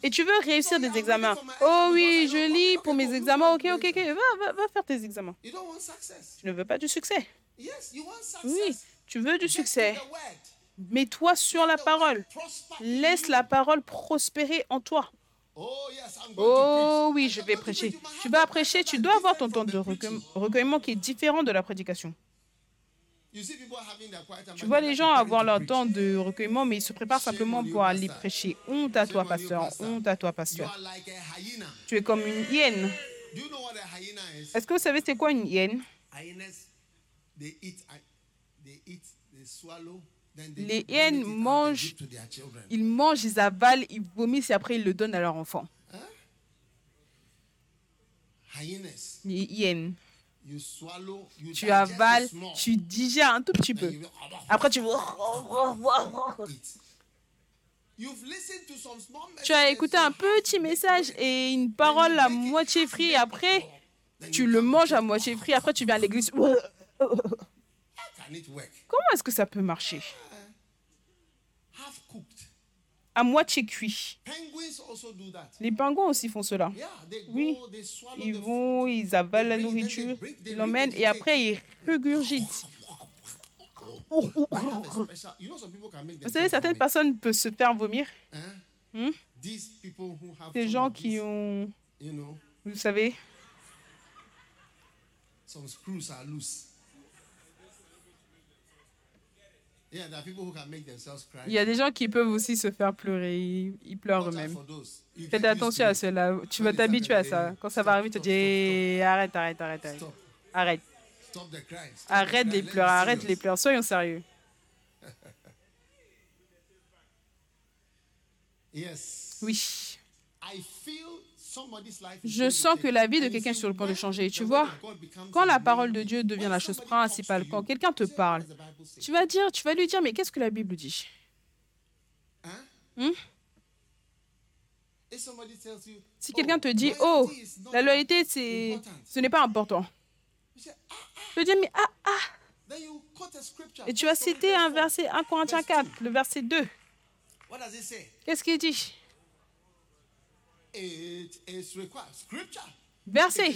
Et tu veux réussir des examens. Oh oui, je lis pour mes examens. Ok, ok, ok. Va, va, faire tes examens. Tu ne veux pas du succès. Oui, tu veux du succès. Mets-toi sur la parole. Laisse la parole prospérer en toi. Oh oui, je vais prêcher. Tu vas prêcher, tu dois avoir ton temps de recueillement qui est différent de la prédication. Tu vois les gens avoir leur temps de recueillement, mais ils se préparent simplement pour aller prêcher. Honte à toi, pasteur. Honte à toi, pasteur. Tu es comme une hyène. Est-ce que vous savez c'est quoi une hyène? Les hyènes mangent, ils mangent, ils avalent, ils vomissent et après ils le donnent à leur enfant. Les hyènes. Tu avales, tu digères un tout petit peu. Après tu... Tu as écouté un petit message et une parole à moitié frit. Après, tu le manges à moitié frit. Après, tu viens à l'église. Comment est-ce que ça peut marcher? À moitié cuit. Les pingouins aussi font cela. Oui, ils vont, ils avalent la nourriture, ils l'emmènent et après ils régurgitent. Vous savez, certaines personnes peuvent se faire vomir. Hmm? Des gens qui ont, vous savez, il y a des gens qui peuvent aussi se faire pleurer, ils, pleurent eux-mêmes. Faites attention à cela. Tu vas t'habituer à ça. Quand ça va arriver, tu te dis arrête, arrête, arrête, arrête. Arrête. Arrête les pleurs, arrête les pleurs. Soyons sérieux. Oui. Je sens que la vie de quelqu'un est sur le point de changer. Tu vois, quand la parole de Dieu devient la chose principale, quand quelqu'un te parle, tu vas dire, tu vas lui dire, mais qu'est-ce que la Bible dit? Hmm? Si quelqu'un te dit, oh, la loyauté, c'est, ce n'est pas important. Tu vas dire, mais ah, ah. Et tu vas citer un verset, 1 Corinthiens 4, le verset 2. Qu'est-ce qu'il dit? Verset.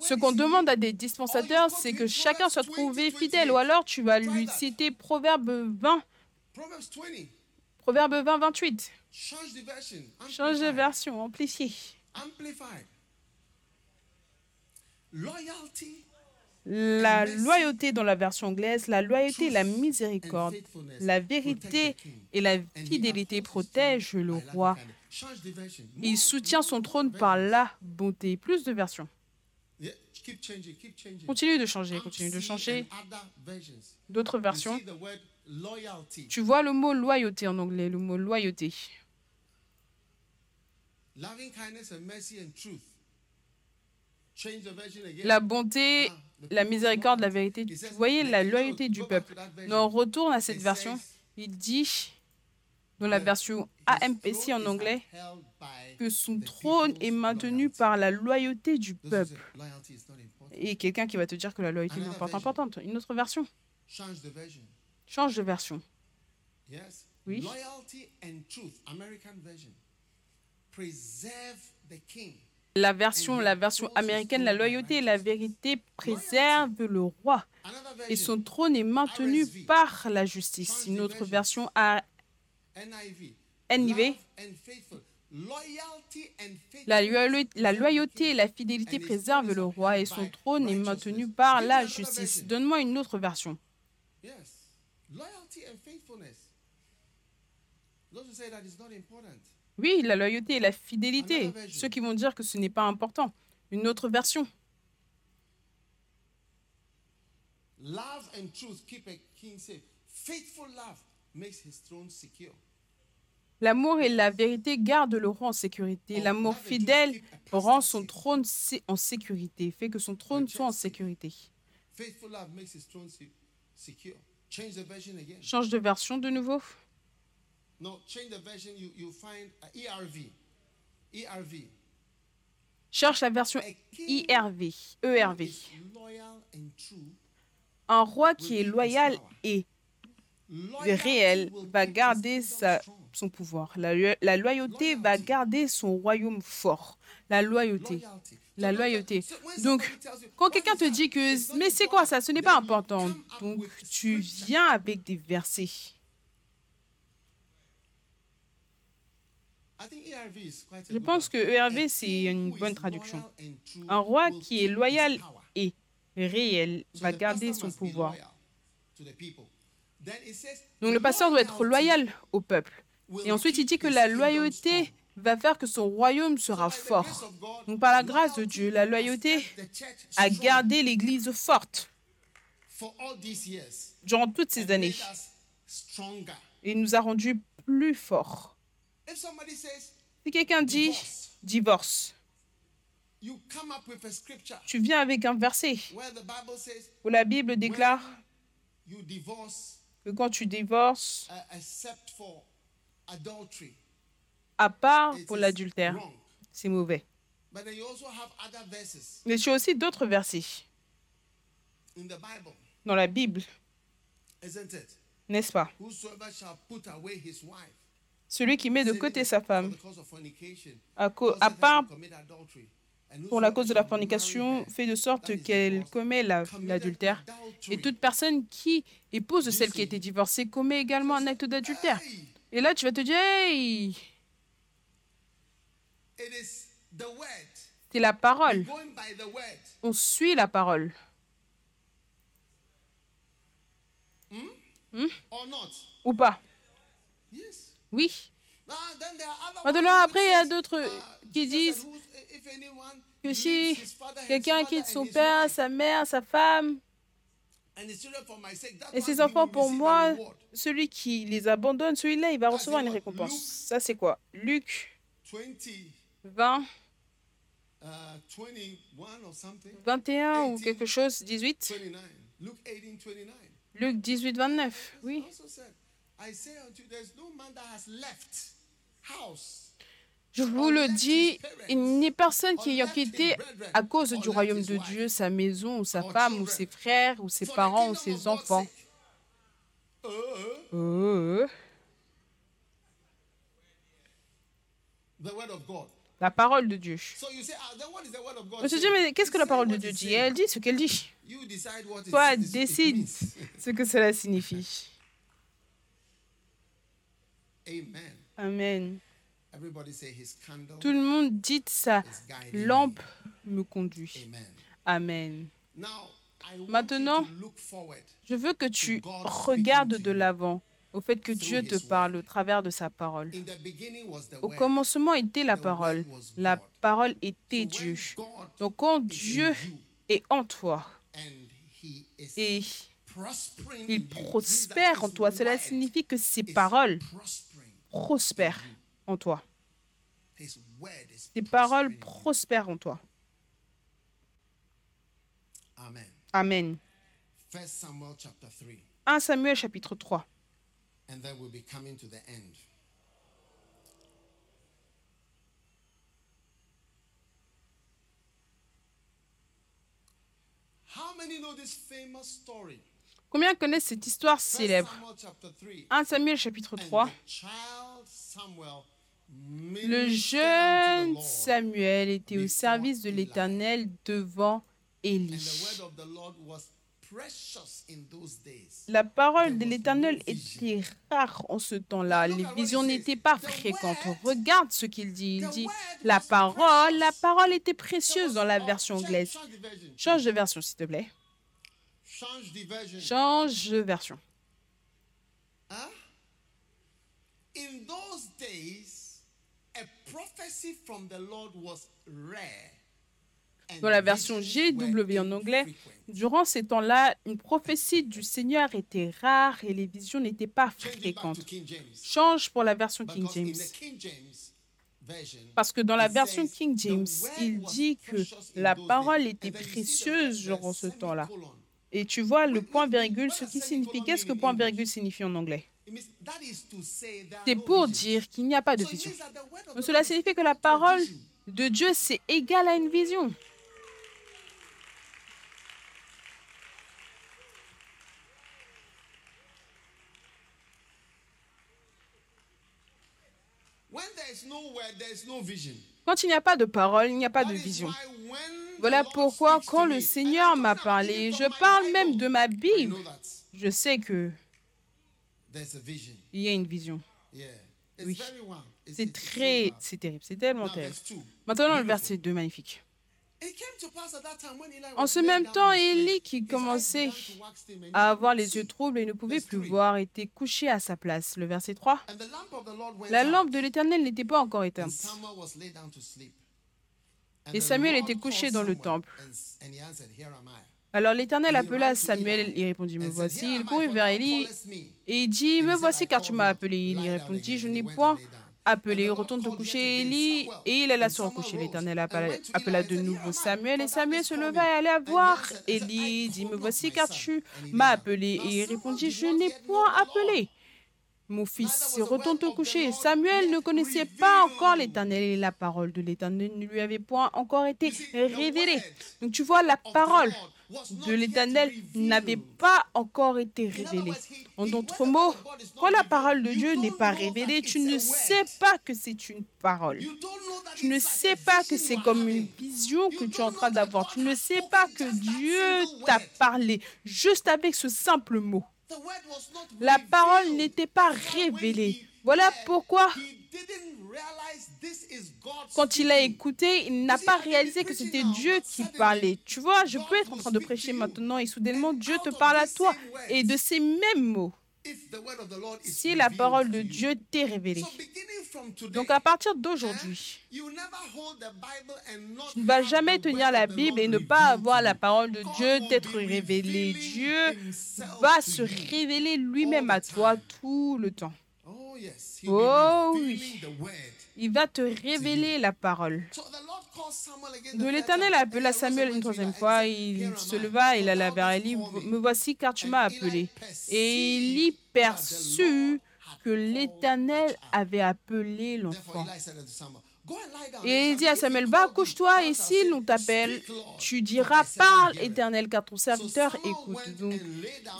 Ce qu'on demande à des dispensateurs, c'est que chacun soit trouvé fidèle. Ou alors tu vas lui citer Proverbe 20. Proverbe 20, 28. Change de version, amplifié. La loyauté dans la version anglaise, la loyauté et la miséricorde, la vérité et la fidélité protègent le roi. Il soutient son trône par la bonté. Plus de versions. Continue de changer, continue de changer. D'autres versions. Tu vois le mot loyauté en anglais, le mot loyauté. La bonté, ah, la miséricorde, la vérité. Vous voyez la loyauté du peuple. On retourne à cette version. Il dit, dans la version AMPC en anglais, que son trône est maintenu par la loyauté du peuple. Et quelqu'un qui va te dire que la loyauté n'est pas importante. Une autre version. Change de version. Oui. La version, la version américaine, la loyauté et la vérité préservent le roi. Et son trône est maintenu par la justice. Une autre version à NIV. La, la loyauté et la fidélité préservent le roi et son trône est maintenu par la justice. Donne-moi une autre version. Oui, la loyauté et la fidélité. Ceux qui vont dire que ce n'est pas important. Une autre version. L'amour et la vérité gardent le roi en sécurité. L'amour fidèle rend son trône en sécurité, fait que son trône soit en sécurité. Change de version de nouveau. No, change the version, you, you find ERV. ERV. Cherche la version IRV, ERV. Un roi qui est loyal et réel va garder sa, son pouvoir. La, la, loyauté va garder son royaume fort. La loyauté. La loyauté. Donc, quand quelqu'un te dit que, mais c'est quoi ça, ce n'est pas important. Donc, tu viens avec des versets. Je pense que ERV, c'est une bonne traduction. Un roi qui est loyal et réel va garder son pouvoir. Donc le pasteur doit être loyal au peuple. Et ensuite, il dit que la loyauté va faire que son royaume sera fort. Donc par la grâce de Dieu, la loyauté a gardé l'Église forte durant toutes ces années et nous a rendus plus forts. Si quelqu'un dit divorce, tu viens avec un verset où la Bible déclare que quand tu divorces, à part pour l'adultère, c'est mauvais. Mais tu as aussi d'autres versets dans la Bible, n'est-ce pas? Celui qui met de côté sa femme, à, à part pour la cause de la fornication, fait de sorte qu'elle commet l'adultère. et toute personne qui épouse celle qui a été divorcée commet également un acte d'adultère. Et là, tu vas te dire, hey, c'est la parole. On suit la parole. Hmm? Hmm? Ou pas Oui. Maintenant, après, il y a d'autres qui disent que si quelqu'un quitte son père, sa mère, sa femme, et ses enfants pour moi, celui qui les abandonne, celui-là, il va recevoir une récompense. Ça, c'est quoi? Luc 20, 21 ou quelque chose, 18 Luc 18, 29, oui. Je vous le dis, il n'y a personne qui ayant quitté à cause du royaume de Dieu sa maison ou sa femme ou ses frères ou ses parents ou ses enfants. Oh. La parole de Dieu. On se dit, mais qu'est-ce que la parole de Dieu dit? Elle dit ce qu'elle dit. Toi, décide ce que cela signifie. Amen. Tout le monde dit sa lampe me conduit. Amen. Maintenant, je veux que tu regardes de l'avant au fait que Dieu te parle au travers de sa parole. Au commencement était la parole. La parole était Dieu. Donc quand Dieu est en toi et il prospère en toi, cela signifie que ses paroles prospèrent en toi. Ses paroles prospèrent en toi. Amen. 1 Samuel chapitre 3. And then we'll be coming to the end. How many know this famous story? Combien connaissent cette histoire célèbre 1 Samuel chapitre 3. Le jeune Samuel était au service de l'Éternel devant Élie. La parole de l'Éternel était rare en ce temps-là. Les visions n'étaient pas fréquentes. Regarde ce qu'il dit. Il dit la parole, la parole était précieuse dans la version anglaise. Change de version, s'il te plaît. Change de version. In those days, a prophecy from the Lord was rare dans la version GW en anglais, durant ces temps-là, une prophétie du Seigneur était rare et les visions n'étaient pas fréquentes. Change pour la version King James. Parce que dans la version King James, il dit que la parole était précieuse durant ce temps-là. Et tu vois le point virgule, ce qui signifie. Qu'est-ce que point virgule signifie en anglais? C'est pour dire qu'il n'y a pas de vision. cela signifie que la parole de Dieu, c'est égal à une vision. Quand il n'y a pas de parole, il n'y a pas de vision. Voilà pourquoi quand le Seigneur m'a parlé, je parle même de ma Bible, je sais que il y a une vision. Oui. C'est très, c'est terrible, c'est tellement terrible. Maintenant, le verset 2, magnifique. En ce même temps, Élie, qui commençait à avoir les yeux troubles et ne pouvait plus voir, était couché à sa place. Le verset 3. La lampe de l'Éternel n'était pas encore éteinte. Et Samuel était couché dans le temple. Alors l'Éternel appela Samuel, il répondit, me voici. Il courut vers Élie et il dit, me voici car tu m'as appelé. Il répondit, je n'ai point appelé, retourne te coucher, Élie. Et il alla se recoucher. L'Éternel appela de nouveau Samuel et Samuel se leva et alla voir Élie. dit, me voici car tu m'as appelé. Et il répondit, je n'ai point appelé. Mon fils, retourne te coucher. Samuel ne connaissait pas encore l'Éternel et la parole de l'Éternel ne lui avait point encore été révélée. Donc tu vois, la parole de l'Éternel n'avait pas encore été révélée. En d'autres mots, quand la parole de Dieu n'est pas révélée, tu ne sais pas que c'est une parole. Tu ne sais pas que c'est comme une vision que tu es en train d'avoir. Tu ne sais pas que Dieu t'a parlé juste avec ce simple mot. La parole n'était pas révélée. Voilà pourquoi quand il a écouté, il n'a pas réalisé que c'était Dieu qui parlait. Tu vois, je peux être en train de prêcher maintenant et soudainement Dieu te parle à toi. Et de ces mêmes mots, si la parole de Dieu t'est révélée. Donc à partir d'aujourd'hui, tu ne vas jamais tenir la Bible et ne pas avoir la parole de Dieu t'être révélée. Dieu va se révéler lui-même à toi tout le temps. Oh oui. Il va te révéler la parole. De l'Éternel appela Samuel une troisième fois. Il se leva, il alla vers Élie. Me voici car tu m'as appelé. Et il perçut que l'Éternel avait appelé l'enfant. Et il dit à Samuel, va, couche-toi, et si l'on t'appelle, tu diras, parle, éternel, car ton serviteur écoute. Donc,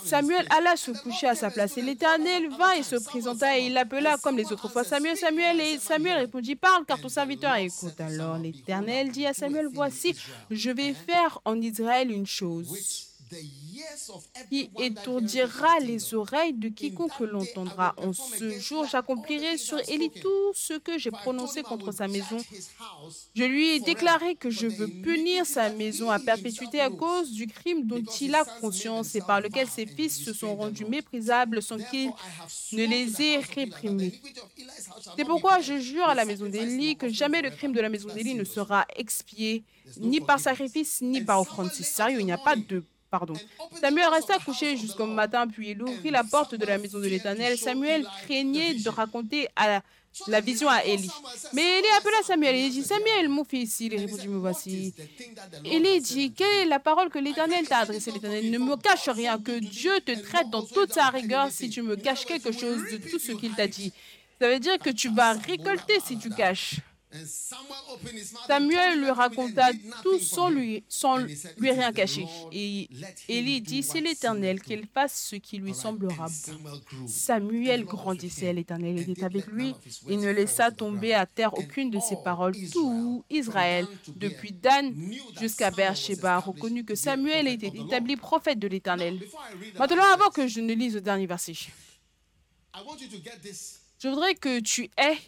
Samuel alla se coucher à sa place, et l'éternel vint et se présenta, et il l'appela comme les autres fois, Samuel, Samuel, et Samuel répondit, parle, car ton serviteur écoute. Alors. L'éternel dit à Samuel, voici, je vais faire en Israël une chose qui étourdira les oreilles de quiconque l'entendra. En ce jour, j'accomplirai sur Élie tout ce que j'ai prononcé contre sa maison. Je lui ai déclaré que je veux punir sa maison à perpétuité à cause du crime dont il a conscience et par lequel ses fils se sont rendus méprisables sans qu'il ne les ait réprimés. C'est pourquoi je jure à la maison d'Élie que jamais le crime de la maison d'Élie ne sera expié, ni par sacrifice, ni par offrande. C'est sérieux, il n'y a pas de Pardon. Samuel resta couché jusqu'au matin, puis il ouvrit la porte de la maison de l'Éternel. Samuel craignait de raconter à la, vision à Élie. Mais Élie appela Samuel et dit Samuel, mon fils, il répondit Me voici. Élie dit Quelle est la parole que l'Éternel t'a adressée L'Éternel? Ne me cache rien, que Dieu te traite dans toute sa rigueur si tu me caches quelque chose de tout ce qu'il t'a dit. Ça veut dire que tu vas récolter si tu caches. Samuel lui raconta tout sans lui, sans lui rien cacher. Et Élie dit, c'est l'Éternel qu'il fasse ce qui lui semblera bon. Samuel grandissait, l'Éternel était avec lui. Il ne laissa tomber à terre aucune de ses paroles. Tout Israël, depuis Dan jusqu'à Beersheba, reconnut que Samuel était établi prophète de l'Éternel. Maintenant, avant que je ne lise le dernier verset, je voudrais que tu aies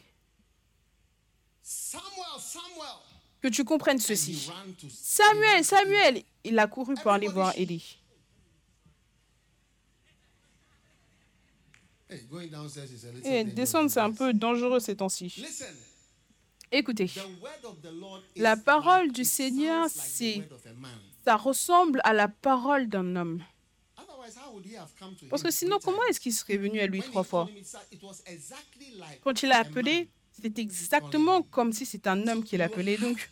que tu comprennes ceci. Samuel, Samuel, il a couru pour aller voir Élie. Et descendre, c'est un peu dangereux ces temps-ci. Écoutez, la parole du Seigneur, c'est, ça ressemble à la parole d'un homme. Parce que sinon, comment est-ce qu'il serait venu à lui trois fois? Quand il a appelé, c'est exactement comme si c'est un homme qui l'appelait. Donc,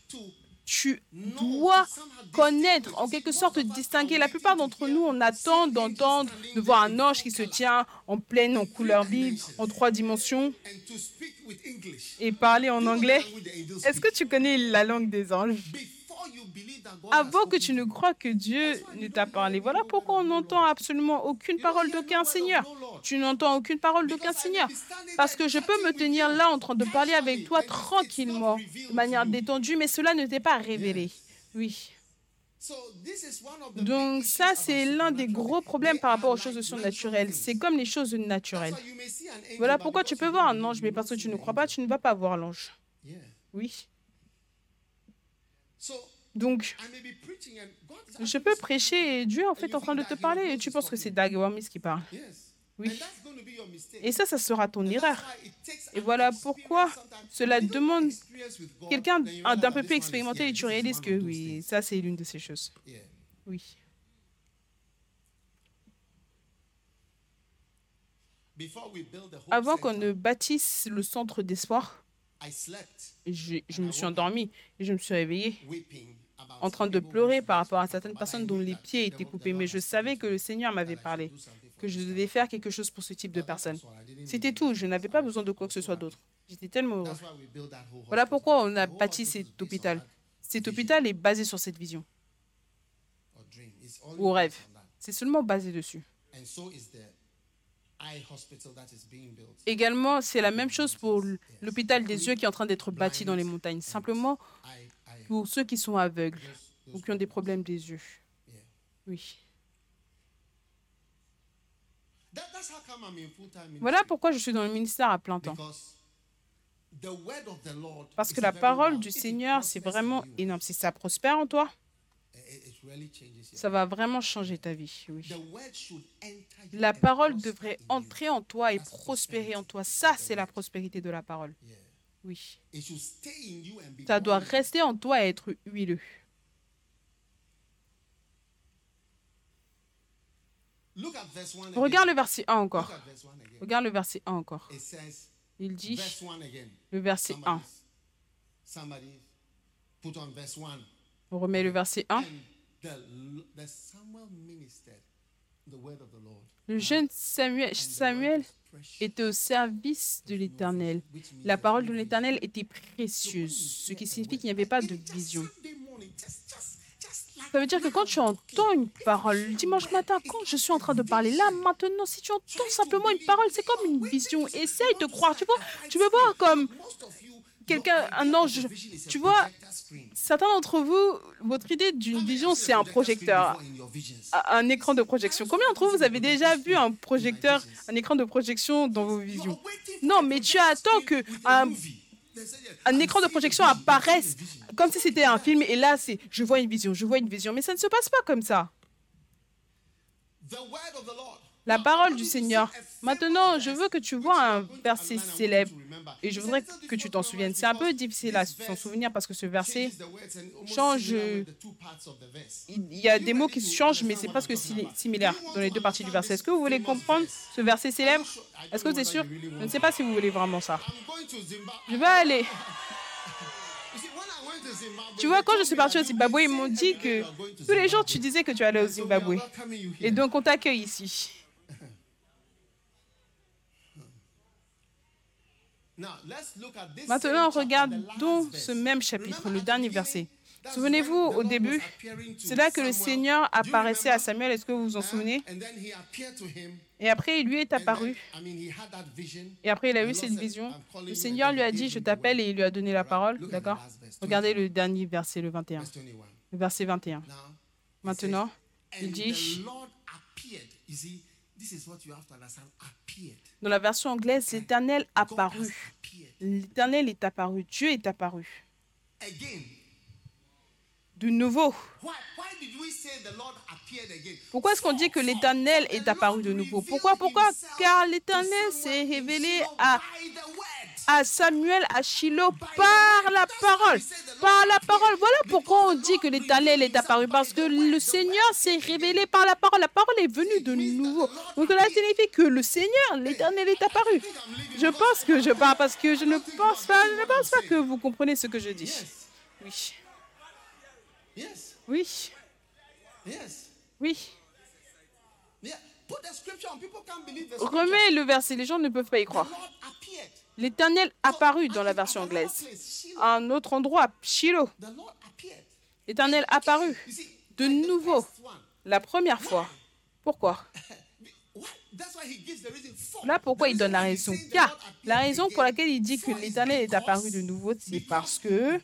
tu dois connaître, en quelque sorte distinguer. La plupart d'entre nous, on attend d'entendre, de voir un ange qui se tient en pleine, en couleur vive, en trois dimensions, et parler en anglais. Est-ce que tu connais la langue des anges? Avant que tu ne crois que Dieu ne t'a parlé. Voilà pourquoi on n'entend absolument aucune parole d'aucun Seigneur. Tu n'entends aucune parole d'aucun Seigneur. Parce que je peux me tenir là en train de parler avec toi tranquillement, de manière détendue, mais cela ne t'est pas révélé. Oui. Donc ça, c'est l'un des gros problèmes par rapport aux choses surnaturelles. C'est comme les choses naturelles. Voilà pourquoi tu peux voir un ange, mais parce que tu ne crois pas, tu ne vas pas voir l'ange. Oui. Donc, je peux prêcher et Dieu est en fait en train de te parler et tu penses que c'est Dag Wamis qui parle. Oui. Et ça, ça sera ton erreur. Et voilà pourquoi cela demande quelqu'un d'un peu plus expérimenté et tu réalises que oui, ça c'est l'une de ces choses. Oui. Avant qu'on ne bâtisse le centre d'espoir, je, je, me suis endormi et je me suis réveillé en train de pleurer par rapport à certaines personnes dont les pieds étaient coupés. Mais je savais que le Seigneur m'avait parlé, que je devais faire quelque chose pour ce type de personnes. C'était tout. Je n'avais pas besoin de quoi que ce soit d'autre. J'étais tellement heureux. Voilà pourquoi on a bâti cet hôpital. Cet hôpital est basé sur cette vision. Ou rêve. C'est seulement basé dessus. Également, c'est la même chose pour l'hôpital des yeux qui est en train d'être bâti dans les montagnes. Simplement pour ceux qui sont aveugles ou qui ont des problèmes des yeux. Oui. Voilà pourquoi je suis dans le ministère à plein temps. Parce que la parole du Seigneur, c'est vraiment énorme. Si ça prospère en toi, ça va vraiment changer ta vie. Oui. La parole devrait entrer en toi et prospérer en toi. Ça, c'est la prospérité de la parole. Oui. Ça doit rester en toi et être huileux. Regarde le verset 1 encore. Regarde le verset 1 encore. Il dit, le verset 1. On remet le verset 1. Le jeune Samuel, Samuel était au service de l'Éternel. La parole de l'Éternel était précieuse, ce qui signifie qu'il n'y avait pas de vision. Ça veut dire que quand tu entends une parole le dimanche matin, quand je suis en train de parler là, maintenant, si tu entends simplement une parole, c'est comme une vision. Essaye de croire. Tu vois, tu veux voir comme quelqu'un, un ange. Tu vois, certains d'entre vous, votre idée d'une vision, c'est un projecteur, un écran de projection. Combien d'entre vous, vous avez déjà vu un projecteur, un écran de projection dans vos visions? Non, mais tu attends que un, un écran de projection apparaisse comme si c'était un film, et là, c'est je vois une vision, je vois une vision. Mais ça ne se passe pas comme ça la parole du Seigneur. Maintenant, je veux que tu vois un verset célèbre et je voudrais que tu t'en souviennes. C'est un peu difficile à s'en souvenir parce que ce verset change. Il y a des mots qui changent, mais c'est presque similaire dans les deux parties du verset. Est-ce que vous voulez comprendre ce verset célèbre? Est-ce que vous êtes sûr? Je ne sais pas si vous voulez vraiment ça. Je vais aller. Tu vois, quand je suis partie au Zimbabwe, ils m'ont dit que tous les jours, tu disais que tu allais au Zimbabwe. Et donc, on t'accueille ici. Maintenant, regardons ce même chapitre, le dernier verset. Souvenez-vous, au début, c'est là que le Seigneur apparaissait à Samuel. Est-ce que vous vous en souvenez? Et après, il lui est apparu. Et après, il a eu cette vision. Le Seigneur lui a dit, je t'appelle, et il lui a donné la parole. D'accord? Regardez le dernier verset, le 21. Le verset 21. Maintenant, il dit, dans la version anglaise, l'Éternel apparu. L'Éternel est apparu. Dieu est apparu. De nouveau. Pourquoi est-ce qu'on dit que l'Éternel est apparu de nouveau? Pourquoi Pourquoi? Car l'Éternel s'est révélé à à Samuel à Shiloh par la parole. Par la parole. Voilà pourquoi on dit que l'Éternel est apparu. Parce que le Seigneur s'est révélé par la parole. La parole est venue de nouveau. Donc cela signifie que le Seigneur, l'Éternel est apparu. Je pense que je parle parce que je ne pense pas, je ne pense pas que vous comprenez ce que je dis. Oui. Oui. Oui. Remets le verset, les gens ne peuvent pas y croire. L'Éternel apparut dans la version anglaise. À un autre endroit, Shiloh. L'Éternel apparut de nouveau, la première fois. Pourquoi? Là, pourquoi il donne la raison? Car la raison pour laquelle il dit que l'Éternel est apparu de nouveau, c'est parce que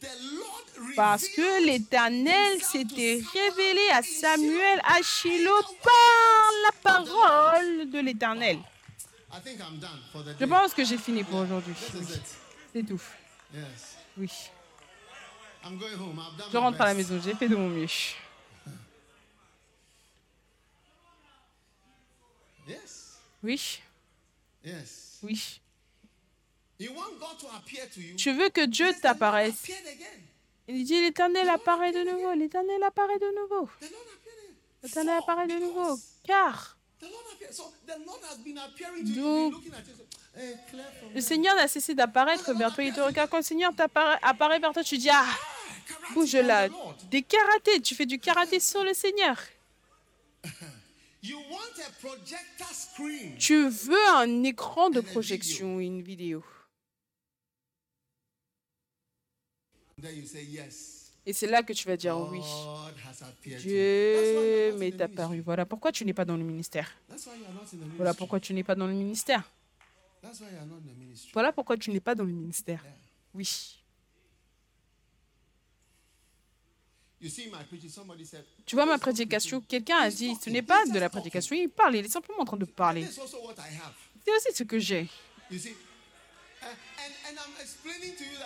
parce que l'Éternel s'était révélé à Samuel à Shiloh par la parole de l'Éternel. Je pense que j'ai fini pour aujourd'hui. C'est tout. Oui. Je rentre à la maison, j'ai fait de mon mieux. Oui. Oui. Tu veux que Dieu t'apparaisse. Il dit, l'Éternel apparaît de nouveau, l'Éternel apparaît de nouveau. L'Éternel apparaît de nouveau. Car le Seigneur n'a cessé d'apparaître vers toi. Il te regarde quand le Seigneur apparaît vers toi, tu dis, ah, bouge là. Des karatés, tu fais du karaté sur le Seigneur. Tu veux un écran de projection, une vidéo. Et c'est là que tu vas dire oui. Dieu m'est apparu. Voilà pourquoi tu n'es pas dans le ministère. Voilà pourquoi tu n'es pas dans le ministère. Voilà pourquoi tu n'es pas dans le ministère. Oui. Tu vois ma prédication, quelqu'un a dit, ce n'est pas de la prédication, il parle, il est simplement en train de parler. C'est aussi ce que j'ai.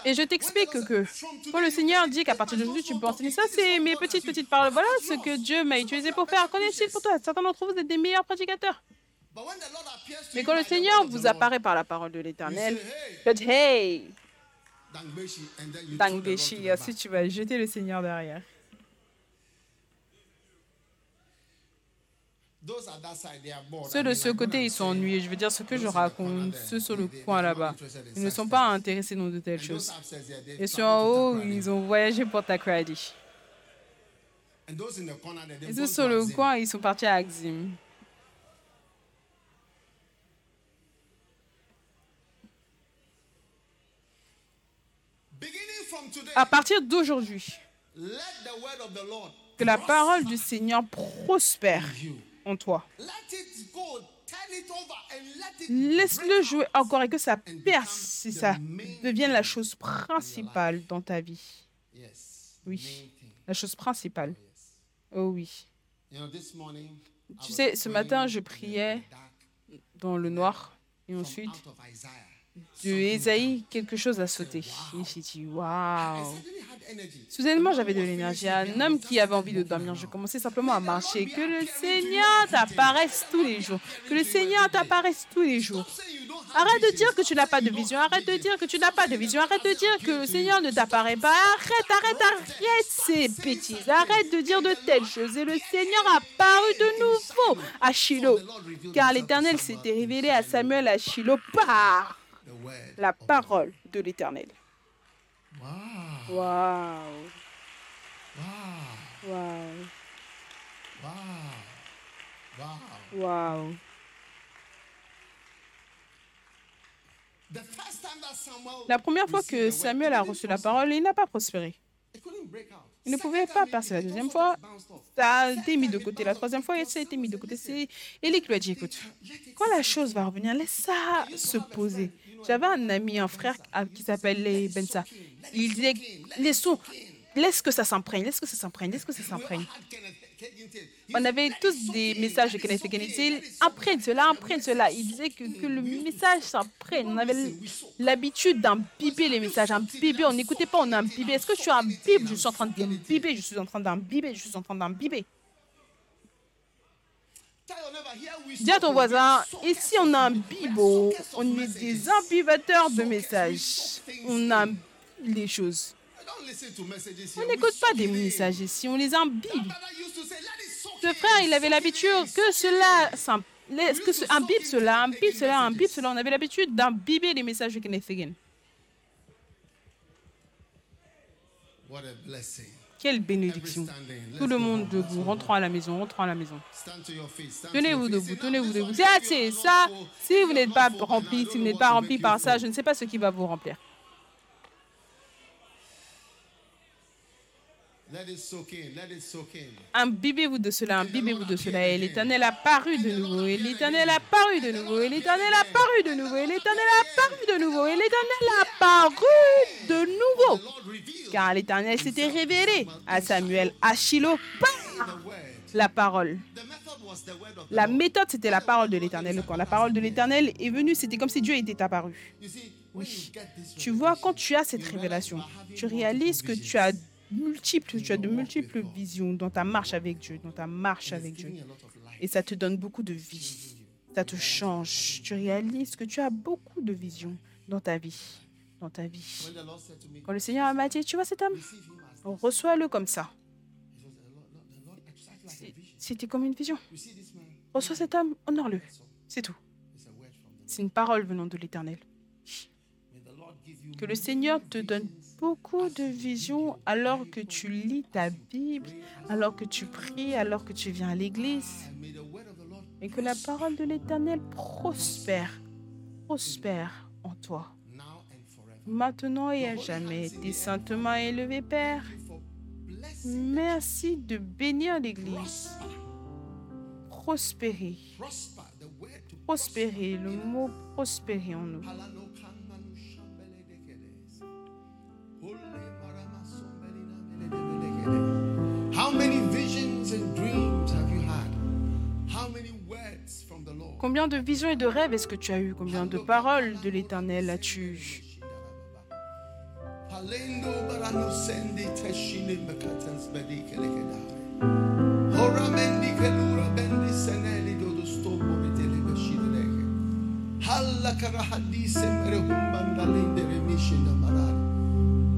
Et je t'explique que quand le Seigneur dit qu'à partir de aujourd'hui, tu peux enseigner ça, c'est mes petites, petites paroles. Voilà ce que Dieu m'a utilisé pour faire. Connaissez-il pour toi? Certains d'entre vous êtes des meilleurs prédicateurs. Mais quand le Seigneur vous apparaît par la parole de l'Éternel, faites Hey Dangbeshi, ensuite tu vas jeter le Seigneur derrière. Ceux de ce côté, ils sont ennuyés. Je veux dire ce que je raconte. Ceux sur le coin là-bas, ils ne sont pas intéressés dans de telles choses. Et sur en haut, ils ont voyagé pour Takrady. Et ceux sur le coin, ils sont partis à Axim. À partir d'aujourd'hui, que la parole du Seigneur prospère en toi. Laisse-le jouer encore et que ça perce et ça devienne la chose principale dans ta vie. Oui, la chose principale. Oh oui. Tu sais, ce matin, je priais dans le noir et ensuite de Esaïe, quelque chose a sauté. Et j'ai dit, waouh. Soudainement, j'avais de l'énergie. Un homme qui avait envie de dormir. Je commençais simplement à marcher. Que le Seigneur t'apparaisse tous les jours. Que le Seigneur t'apparaisse tous les jours. Arrête de dire que tu n'as pas de vision. Arrête de dire que tu n'as pas de vision. Arrête de dire que le Seigneur ne t'apparaît pas. Arrête, arrête, arrête ces bêtises. Arrête de dire de telles choses. Et le Seigneur a apparu de nouveau à Shiloh. Car l'Éternel s'était révélé à Samuel à Shiloh par la parole de l'Éternel. Wow. Wow. Wow. Wow. La première fois que Samuel a reçu la parole, il n'a pas prospéré. Il ne pouvait pas passer la deuxième fois. Ça a été mis de côté. La troisième fois, ça a été mis de côté. C'est Eli qui lui a dit, écoute, quand la chose va revenir, laisse ça se poser. J'avais un ami, un frère qui s'appelle Bensa. Il disait, laissons, laisse que ça s'imprègne, laisse que ça s'imprègne, laisse que ça s'imprègne. On avait tous des messages de Kenneth Hagin. Imprègne cela, imprègne cela. Il disait que, que le message s'imprègne. On avait l'habitude d'imbiber les messages, imbiber. On n'écoutait pas, on imbibait. Est-ce que tu imbibes Je suis en train d'imbiber, je suis en train d'imbiber, je suis en train d'imbiber. Dis à ton voisin, ici on a un bibo, on est des imbibateurs de messages. On a les choses. On n'écoute pas des messages ici, on les imbibe. Ce frère, il avait l'habitude que cela, que un bib cela, un bib cela, cela. On avait l'habitude d'imbiber les messages de Kenneth Hagin. Quelle bénédiction. Tout le monde debout, rentrons à la maison, rentrons à la maison. Tenez-vous debout, tenez-vous debout. C'est assez, ça. Si vous n'êtes pas rempli, si vous n'êtes pas rempli par ça, je ne sais pas ce qui va vous remplir. Imbibez-vous de cela, imbibez-vous de cela. Et l'Éternel a paru de nouveau. Et l'Éternel a paru de nouveau. Et l'Éternel a paru de nouveau. Et l'Éternel a paru de nouveau. Et l'Éternel a paru de nouveau. Car l'Éternel s'était révélé à Samuel à Shiloh par la parole. La méthode, c'était la parole de l'Éternel. Quand la parole de l'Éternel est venue, c'était comme si Dieu était apparu. Oui. Tu vois, quand tu as cette révélation, tu réalises que tu as multiples, tu as de multiples visions dans ta marche avec Dieu, dans ta marche avec Dieu. Et ça te donne beaucoup de vie. Ça te change. Tu réalises que tu as beaucoup de visions dans ta vie. Dans ta vie. Quand le Seigneur m'a dit, tu vois cet homme, reçois-le comme ça. C'était comme une vision. Reçois cet homme, honore-le. C'est tout. C'est une parole venant de l'Éternel. Que le Seigneur te donne beaucoup de visions alors que tu lis ta Bible, alors que tu pries, alors que tu viens à l'église. Et que la parole de l'Éternel prospère, prospère en toi. Maintenant et à jamais, tes saintement élevé Père. Merci de bénir l'Église. Prospérer. Prospérer, le mot prospérer en nous. Combien de visions et de rêves est-ce que tu as eu Combien de paroles de l'Éternel as-tu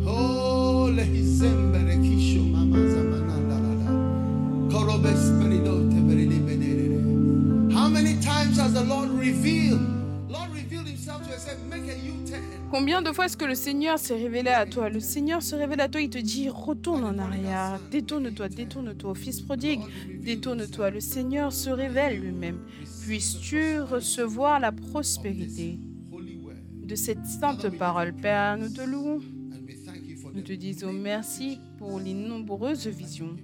Oh, Combien de fois est-ce que le Seigneur s'est révélé à toi? Le Seigneur se révèle à toi, il te dit retourne en arrière, détourne-toi, détourne-toi, fils prodigue, détourne-toi. Le Seigneur se révèle lui-même. Puisses-tu recevoir la prospérité de cette sainte parole, Père Nous te louons. Nous te disons merci pour les nombreuses visions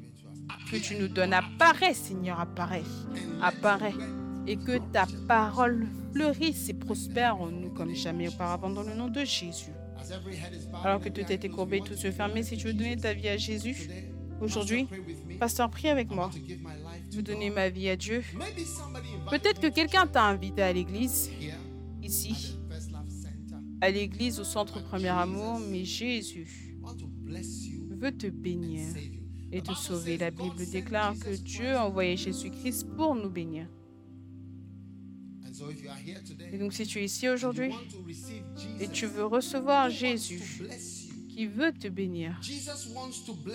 que tu nous donnes. Apparaît, Seigneur, apparaît, apparaît. Et que ta parole fleurisse et prospère en nous comme jamais auparavant dans le nom de Jésus. Alors que tout est courbé, tout se fermé, si tu veux donner ta vie à Jésus, aujourd'hui, pasteur, prie avec moi. Je veux donner ma vie à Dieu. Peut-être que quelqu'un t'a invité à l'église, ici, à l'église au centre Premier Amour, mais Jésus veut te bénir et te sauver. La Bible déclare que Dieu a envoyé Jésus-Christ pour nous bénir. Et donc si tu es ici aujourd'hui et tu veux recevoir Jésus qui veut te bénir,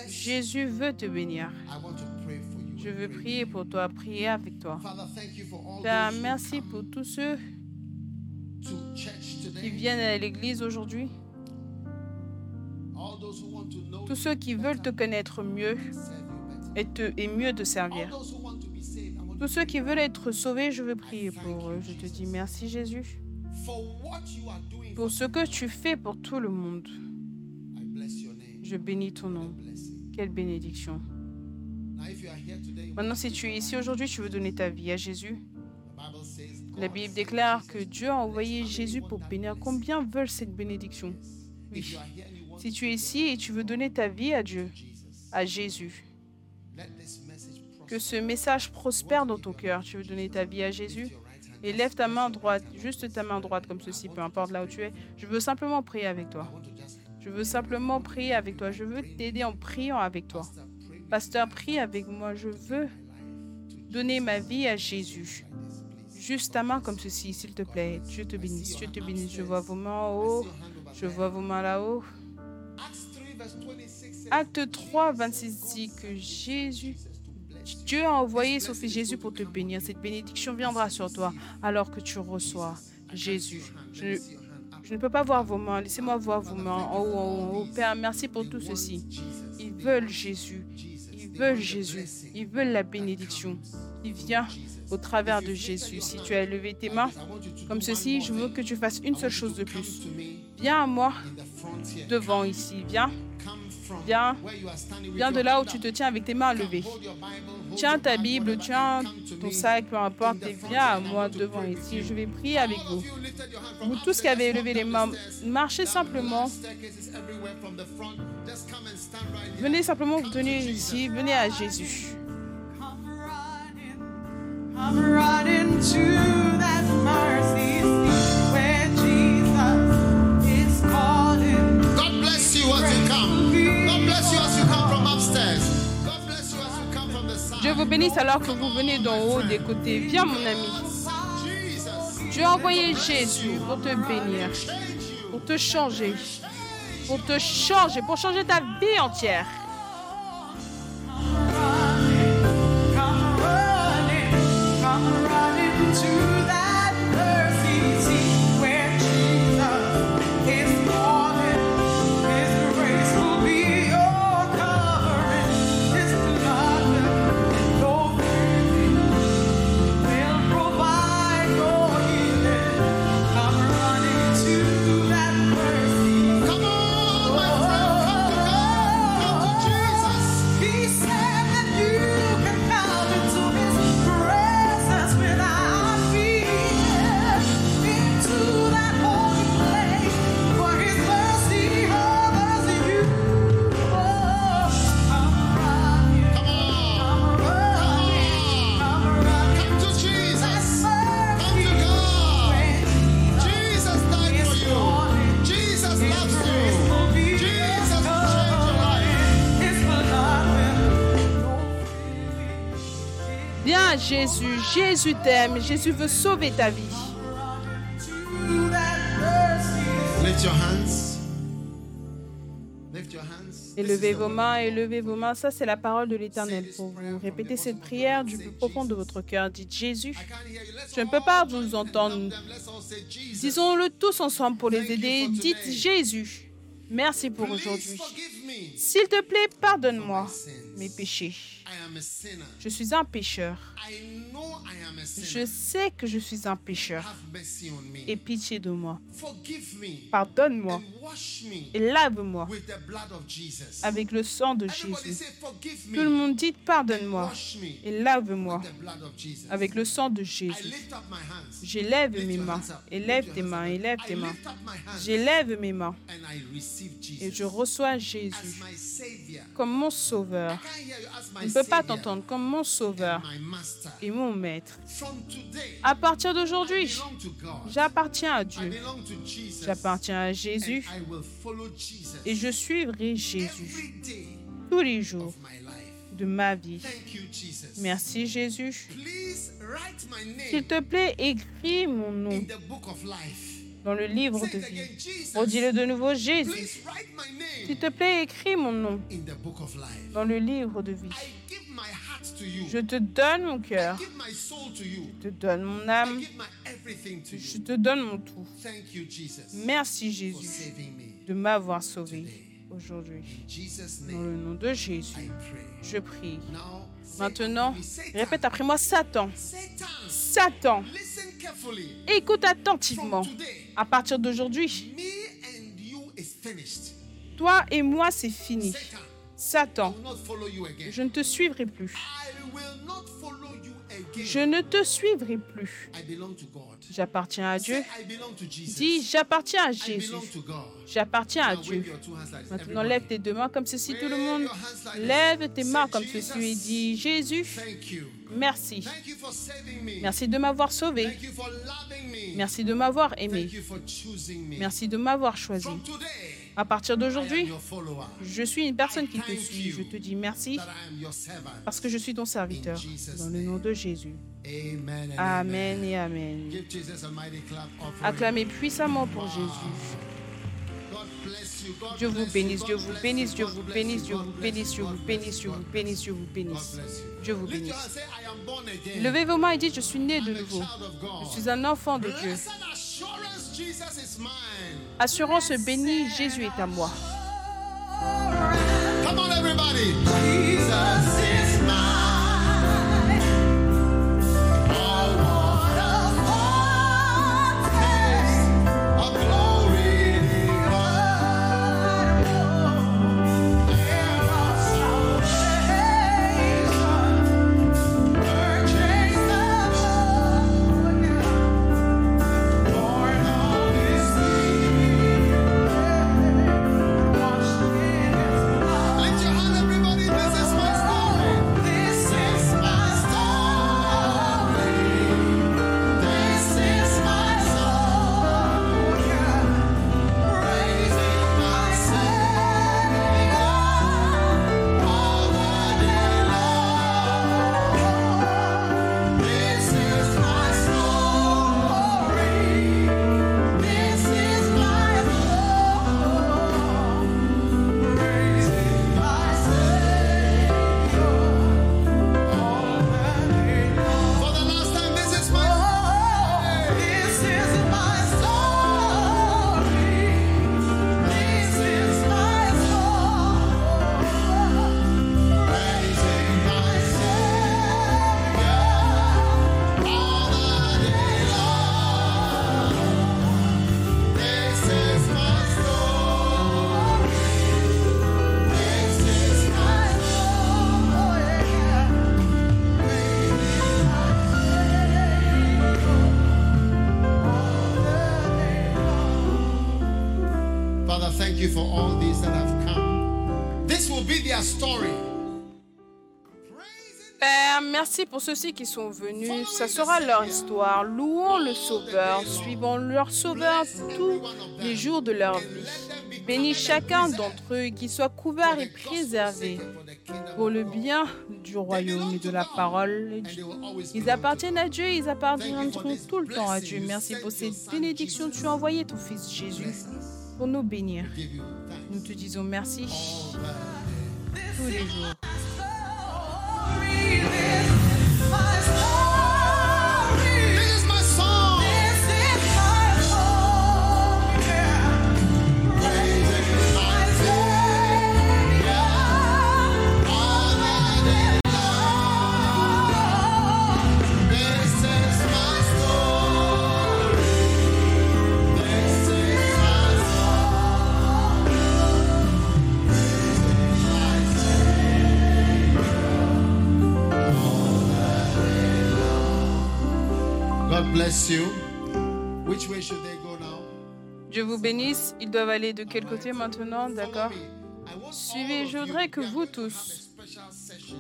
Jésus veut te bénir. Je veux prier pour toi, prier avec toi. Père, merci pour tous ceux qui viennent à l'église aujourd'hui. Tous ceux qui veulent te connaître mieux et, te, et mieux te servir. Tous ceux qui veulent être sauvés, je veux prier pour eux. Je te dis merci Jésus pour ce que tu fais pour tout le monde. Je bénis ton nom. Quelle bénédiction. Maintenant, si tu es ici aujourd'hui, tu veux donner ta vie à Jésus. La Bible déclare que Dieu a envoyé Jésus pour bénir. Combien veulent cette bénédiction? Oui. Si tu es ici et tu veux donner ta vie à Dieu, à Jésus, que ce message prospère dans ton cœur. Tu veux donner ta vie à Jésus et lève ta main droite, juste ta main droite comme ceci, peu importe là où tu es. Je veux simplement prier avec toi. Je veux simplement prier avec toi. Je veux t'aider en priant avec toi. Pasteur, prie avec moi. Je veux donner ma vie à Jésus. Juste ta main comme ceci, s'il te plaît. Dieu te bénisse. Dieu te bénisse. Je vois vos mains en haut. Je vois vos mains là-haut. Acte 3, 26 dit que Jésus, Dieu a envoyé son fils Jésus pour te bénir. Cette bénédiction viendra sur toi alors que tu reçois Jésus. Je, ne peux pas voir vos mains. Laissez-moi voir vos mains haut, en haut. Père, merci pour tout ceci. Ils veulent Jésus. Ils veulent Jésus. Ils veulent la bénédiction. Il vient au travers de Jésus. Si tu as levé tes mains comme ceci, je veux que tu fasses une seule chose de plus. Viens à moi devant ici. Viens. Viens, viens de là où tu te tiens avec tes mains levées. Tiens ta Bible, tiens ton sac, peu importe, et viens à moi devant ici. Je vais prier avec vous. Vous tous qui avez levé les mains, marchez simplement. Venez simplement vous tenir ici. Venez à Jésus. to that mercy seat where Jesus vous bénisse alors que vous venez d'en haut, des côtés. Viens, mon ami. Dieu a envoyé Jésus pour te bénir, pour te changer, pour te changer, pour changer ta vie entière. Jésus. Jésus t'aime. Jésus veut sauver ta vie. Élevez vos mains, élevez vos mains. Ça, c'est la parole de l'Éternel pour vous. Répétez cette prière du plus profond de votre cœur. Dites Jésus. Je ne peux pas vous entendre. Disons-le tous ensemble pour les aider. Dites Jésus. Merci pour aujourd'hui. S'il te plaît, pardonne-moi mes péchés. Je suis un pécheur. Je sais que je suis un pécheur. Et pitié de moi. Pardonne-moi et lave-moi avec le sang de Jésus. Tout le monde dit pardonne-moi et lave-moi avec le sang de Jésus. J'élève mes mains. Élève tes mains, élève tes mains. J'élève mes mains et je reçois Jésus comme mon sauveur. Je ne peux pas t'entendre. Comme mon sauveur. Et mon maître. À partir d'aujourd'hui, j'appartiens à Dieu. J'appartiens à Jésus. Et je suivrai Jésus tous les jours de ma vie. Merci Jésus. S'il te plaît, écris mon nom dans le livre de vie. Redis-le de nouveau, Jésus. S'il te plaît, écris mon nom dans le livre de vie. Je te donne mon cœur. Je te donne mon âme. Je te donne mon tout. Merci Jésus de m'avoir sauvé aujourd'hui. Dans le nom de Jésus, je prie. Maintenant, répète après moi, Satan. Satan. Écoute attentivement. À partir d'aujourd'hui, toi et moi, c'est fini. Satan, je ne te suivrai plus. Je ne te suivrai plus. J'appartiens à Dieu. Dis, j'appartiens à Jésus. J'appartiens à Dieu. Maintenant, lève tes deux mains comme ceci, tout le monde. Lève tes mains comme ceci et dis, Jésus, merci. Merci de m'avoir sauvé. Merci de m'avoir aimé. Merci de m'avoir choisi. À partir d'aujourd'hui, je suis une personne qui te suit. Je te dis merci parce que je suis ton serviteur. Dans le nom de Jésus. Amen et Amen. Acclamez puissamment pour Jésus. Dieu vous bénisse, Dieu vous bénisse, Dieu vous bénisse, Dieu vous bénisse, Dieu vous bénisse, Dieu vous bénisse, Dieu vous bénisse. Dieu vous bénisse. Levez vos mains et dites, je suis né de nouveau. Je suis un enfant de Dieu. Assurance bénie, Jésus est à moi. Come on everybody. Jesus is you for all these that have come. This will be their story. Père, merci pour ceux-ci qui sont venus. Ça sera leur histoire. Louons le Sauveur. Suivons leur Sauveur tous les jours de leur vie. Bénis chacun d'entre eux, qu'ils soient couverts et préservés pour le bien du royaume et de la parole. Ils appartiennent à Dieu, ils appartiendront tout le temps à Dieu. Merci pour cette bénédiction. Tu as envoyé ton Fils Jésus pour nous bénir. Nous te disons merci tous les jours. Dieu vous bénisse. Ils doivent aller de quel côté maintenant D'accord? Suivez, je voudrais que vous tous,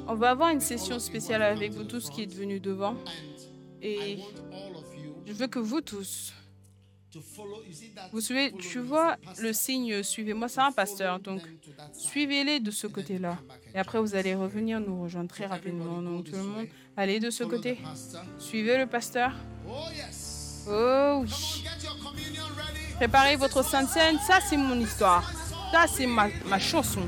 on va avoir une session spéciale avec vous tous qui êtes venus devant. Et je veux que vous tous, vous suivez, tu vois le signe suivez-moi, c'est un pasteur, donc suivez-les de ce côté-là. Et après, vous allez revenir nous rejoindre très rapidement. Donc tout le monde, allez de ce côté. Suivez le pasteur. Oh oui. Préparez votre sainte scène. Ça, c'est mon histoire. Ça, c'est ma, ma chanson.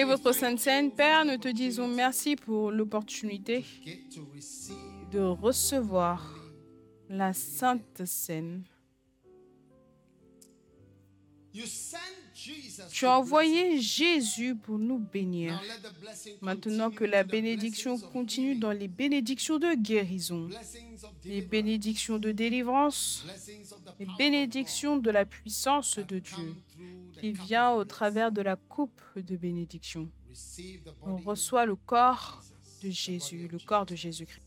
Prenez votre Sainte Seine. Père, nous te disons merci pour l'opportunité de recevoir la Sainte Seine. Tu as envoyé Jésus pour nous bénir. Maintenant que la bénédiction continue dans les bénédictions de guérison, les bénédictions de délivrance, les bénédictions de la puissance de Dieu qui vient au travers de la coupe de bénédiction. On reçoit le corps de Jésus, le corps de Jésus-Christ.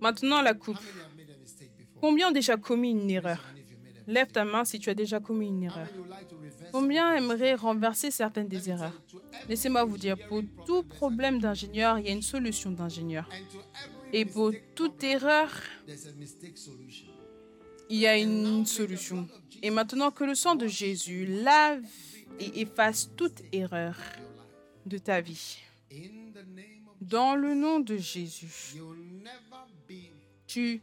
Maintenant la coupe. Combien ont déjà commis une erreur? Lève ta main si tu as déjà commis une erreur. Combien aimerait renverser certaines des erreurs? Laissez-moi vous dire, pour tout problème d'ingénieur, il y a une solution d'ingénieur. Et pour toute erreur, il y a une solution. Et maintenant que le sang de Jésus lave et efface toute erreur de ta vie, dans le nom de Jésus, tu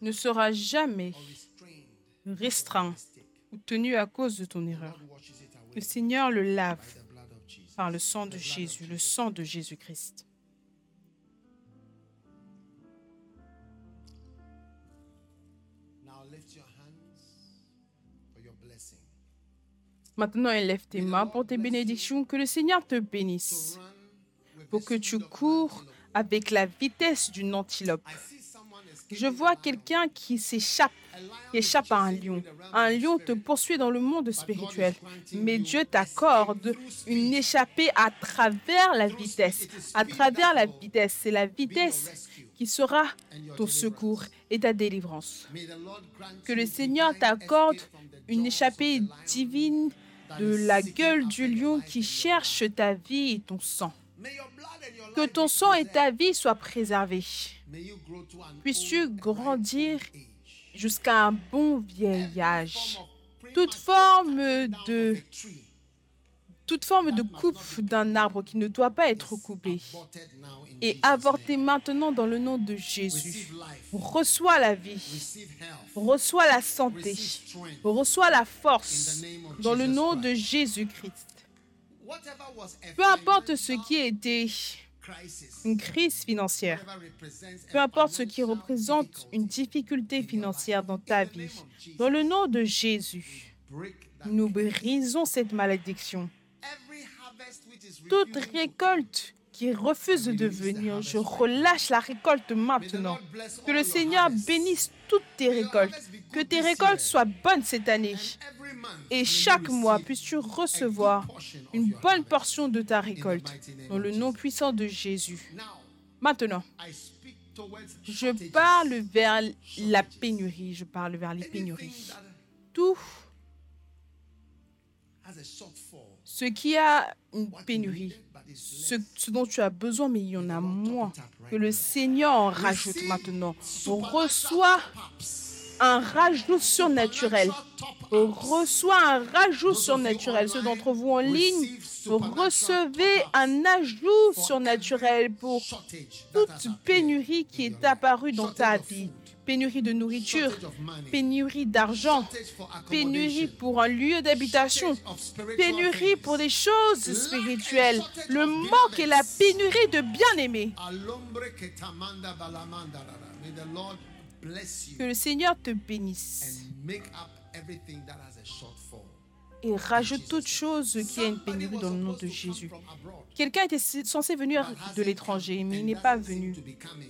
ne seras jamais restreint ou tenu à cause de ton erreur. Le Seigneur le lave par le sang de Jésus, le sang de Jésus-Christ. Maintenant, élève tes mains pour tes bénédictions. Que le Seigneur te bénisse. Pour que tu cours avec la vitesse d'une antilope. Je vois quelqu'un qui s'échappe, qui échappe à un lion. Un lion te poursuit dans le monde spirituel, mais Dieu t'accorde une échappée à travers la vitesse. À travers la vitesse, c'est la vitesse qui sera ton secours et ta délivrance. Que le Seigneur t'accorde une échappée divine de la gueule du lion qui cherche ta vie et ton sang. Que ton sang et ta vie soient préservés. Puisses-tu grandir jusqu'à un bon vieillage. Toute forme de toute forme de coupe d'un arbre qui ne doit pas être coupé et avorté maintenant dans le nom de Jésus. Reçois la vie, reçois la santé, reçois la force. dans le nom de Jésus-Christ. Peu importe ce qui a été une crise financière, peu importe ce qui représente une difficulté financière dans ta vie, dans le nom de Jésus, nous brisons cette malédiction toute récolte qui refuse de venir, je relâche la récolte maintenant. Que le Seigneur bénisse toutes tes récoltes. Que tes récoltes soient bonnes cette année. Et chaque mois, puisses-tu recevoir une bonne portion de ta récolte. Dans le nom puissant de Jésus. Maintenant, je parle vers la pénurie. Je parle vers les pénuries. Tout ce qui a une pénurie, ce, dont tu as besoin, mais il y en a moins. Que le Seigneur en rajoute maintenant. On reçoit un rajout surnaturel. Reçoit un rajout surnaturel. Ceux d'entre vous en ligne, recevez un ajout surnaturel pour toute pénurie qui est apparue dans ta vie pénurie de nourriture, pénurie d'argent, pénurie pour un lieu d'habitation, pénurie pour des choses spirituelles, le manque et la pénurie de bien-aimés. Que le Seigneur te bénisse et rajoute toute chose qui a une pénurie dans le nom de Jésus. Quelqu'un était censé venir de l'étranger, mais il n'est pas venu.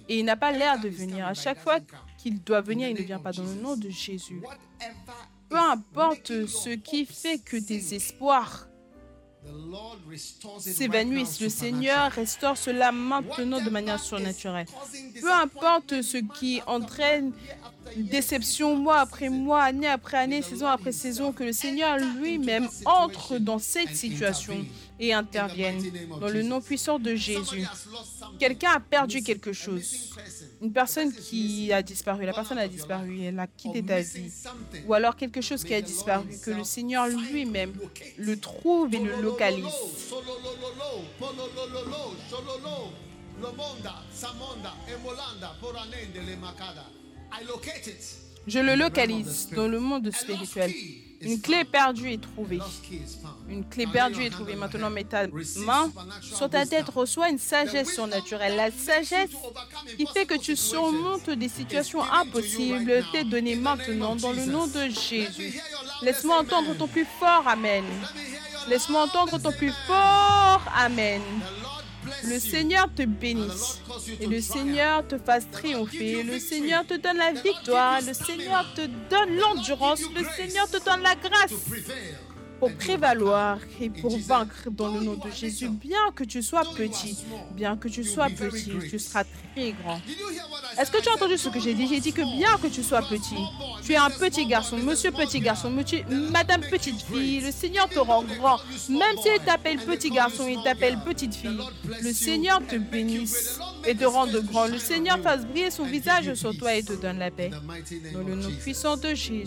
Et il n'a pas l'air de venir. À chaque fois qu'il doit venir, il ne vient pas dans le nom de Jésus. Peu importe ce qui fait que tes espoirs s'évanouissent, le Seigneur restaure cela maintenant de manière surnaturelle. Peu importe ce qui entraîne déception mois après mois, année après année, saison après saison, que le Seigneur lui-même entre dans cette situation et intervienne dans le nom puissant de Jésus. Quelqu'un a perdu quelque chose. Une personne qui a disparu, la personne a disparu, elle a quitté ta vie. Ou alors quelque chose qui a disparu, que le Seigneur lui-même le trouve et le localise. Je le localise dans le monde spirituel. Une clé perdue est trouvée. Une clé perdue est trouvée. Maintenant, mets ta main sur ta tête, reçois une sagesse surnaturelle. La sagesse qui fait que tu surmontes des situations impossibles t'est donnée maintenant dans le nom de Jésus. Laisse-moi entendre ton plus fort Amen. Laisse-moi entendre ton plus fort Amen. Le Seigneur te bénisse et le Seigneur te fasse triompher. Le Seigneur te donne la victoire. Le Seigneur te donne l'endurance. Le Seigneur te donne la grâce pour prévaloir et pour vaincre dans le nom de Jésus. Bien que tu sois petit, bien que tu sois petit, tu seras très grand. Est-ce que tu as entendu ce que j'ai dit? J'ai dit que bien que tu sois petit, tu es un petit garçon, monsieur petit garçon, madame petite fille, le Seigneur te rend grand. Même s'il t'appelle petit garçon, il t'appelle petite fille. Le Seigneur te bénisse et te rende grand. Le Seigneur fasse briller son visage sur toi et te donne la paix. Dans le nom puissant de Jésus.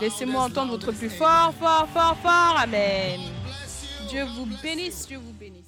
Laissez-moi entendre votre plus fort, fort, fort, fort. Amen. Dieu vous bénisse, Dieu vous bénisse.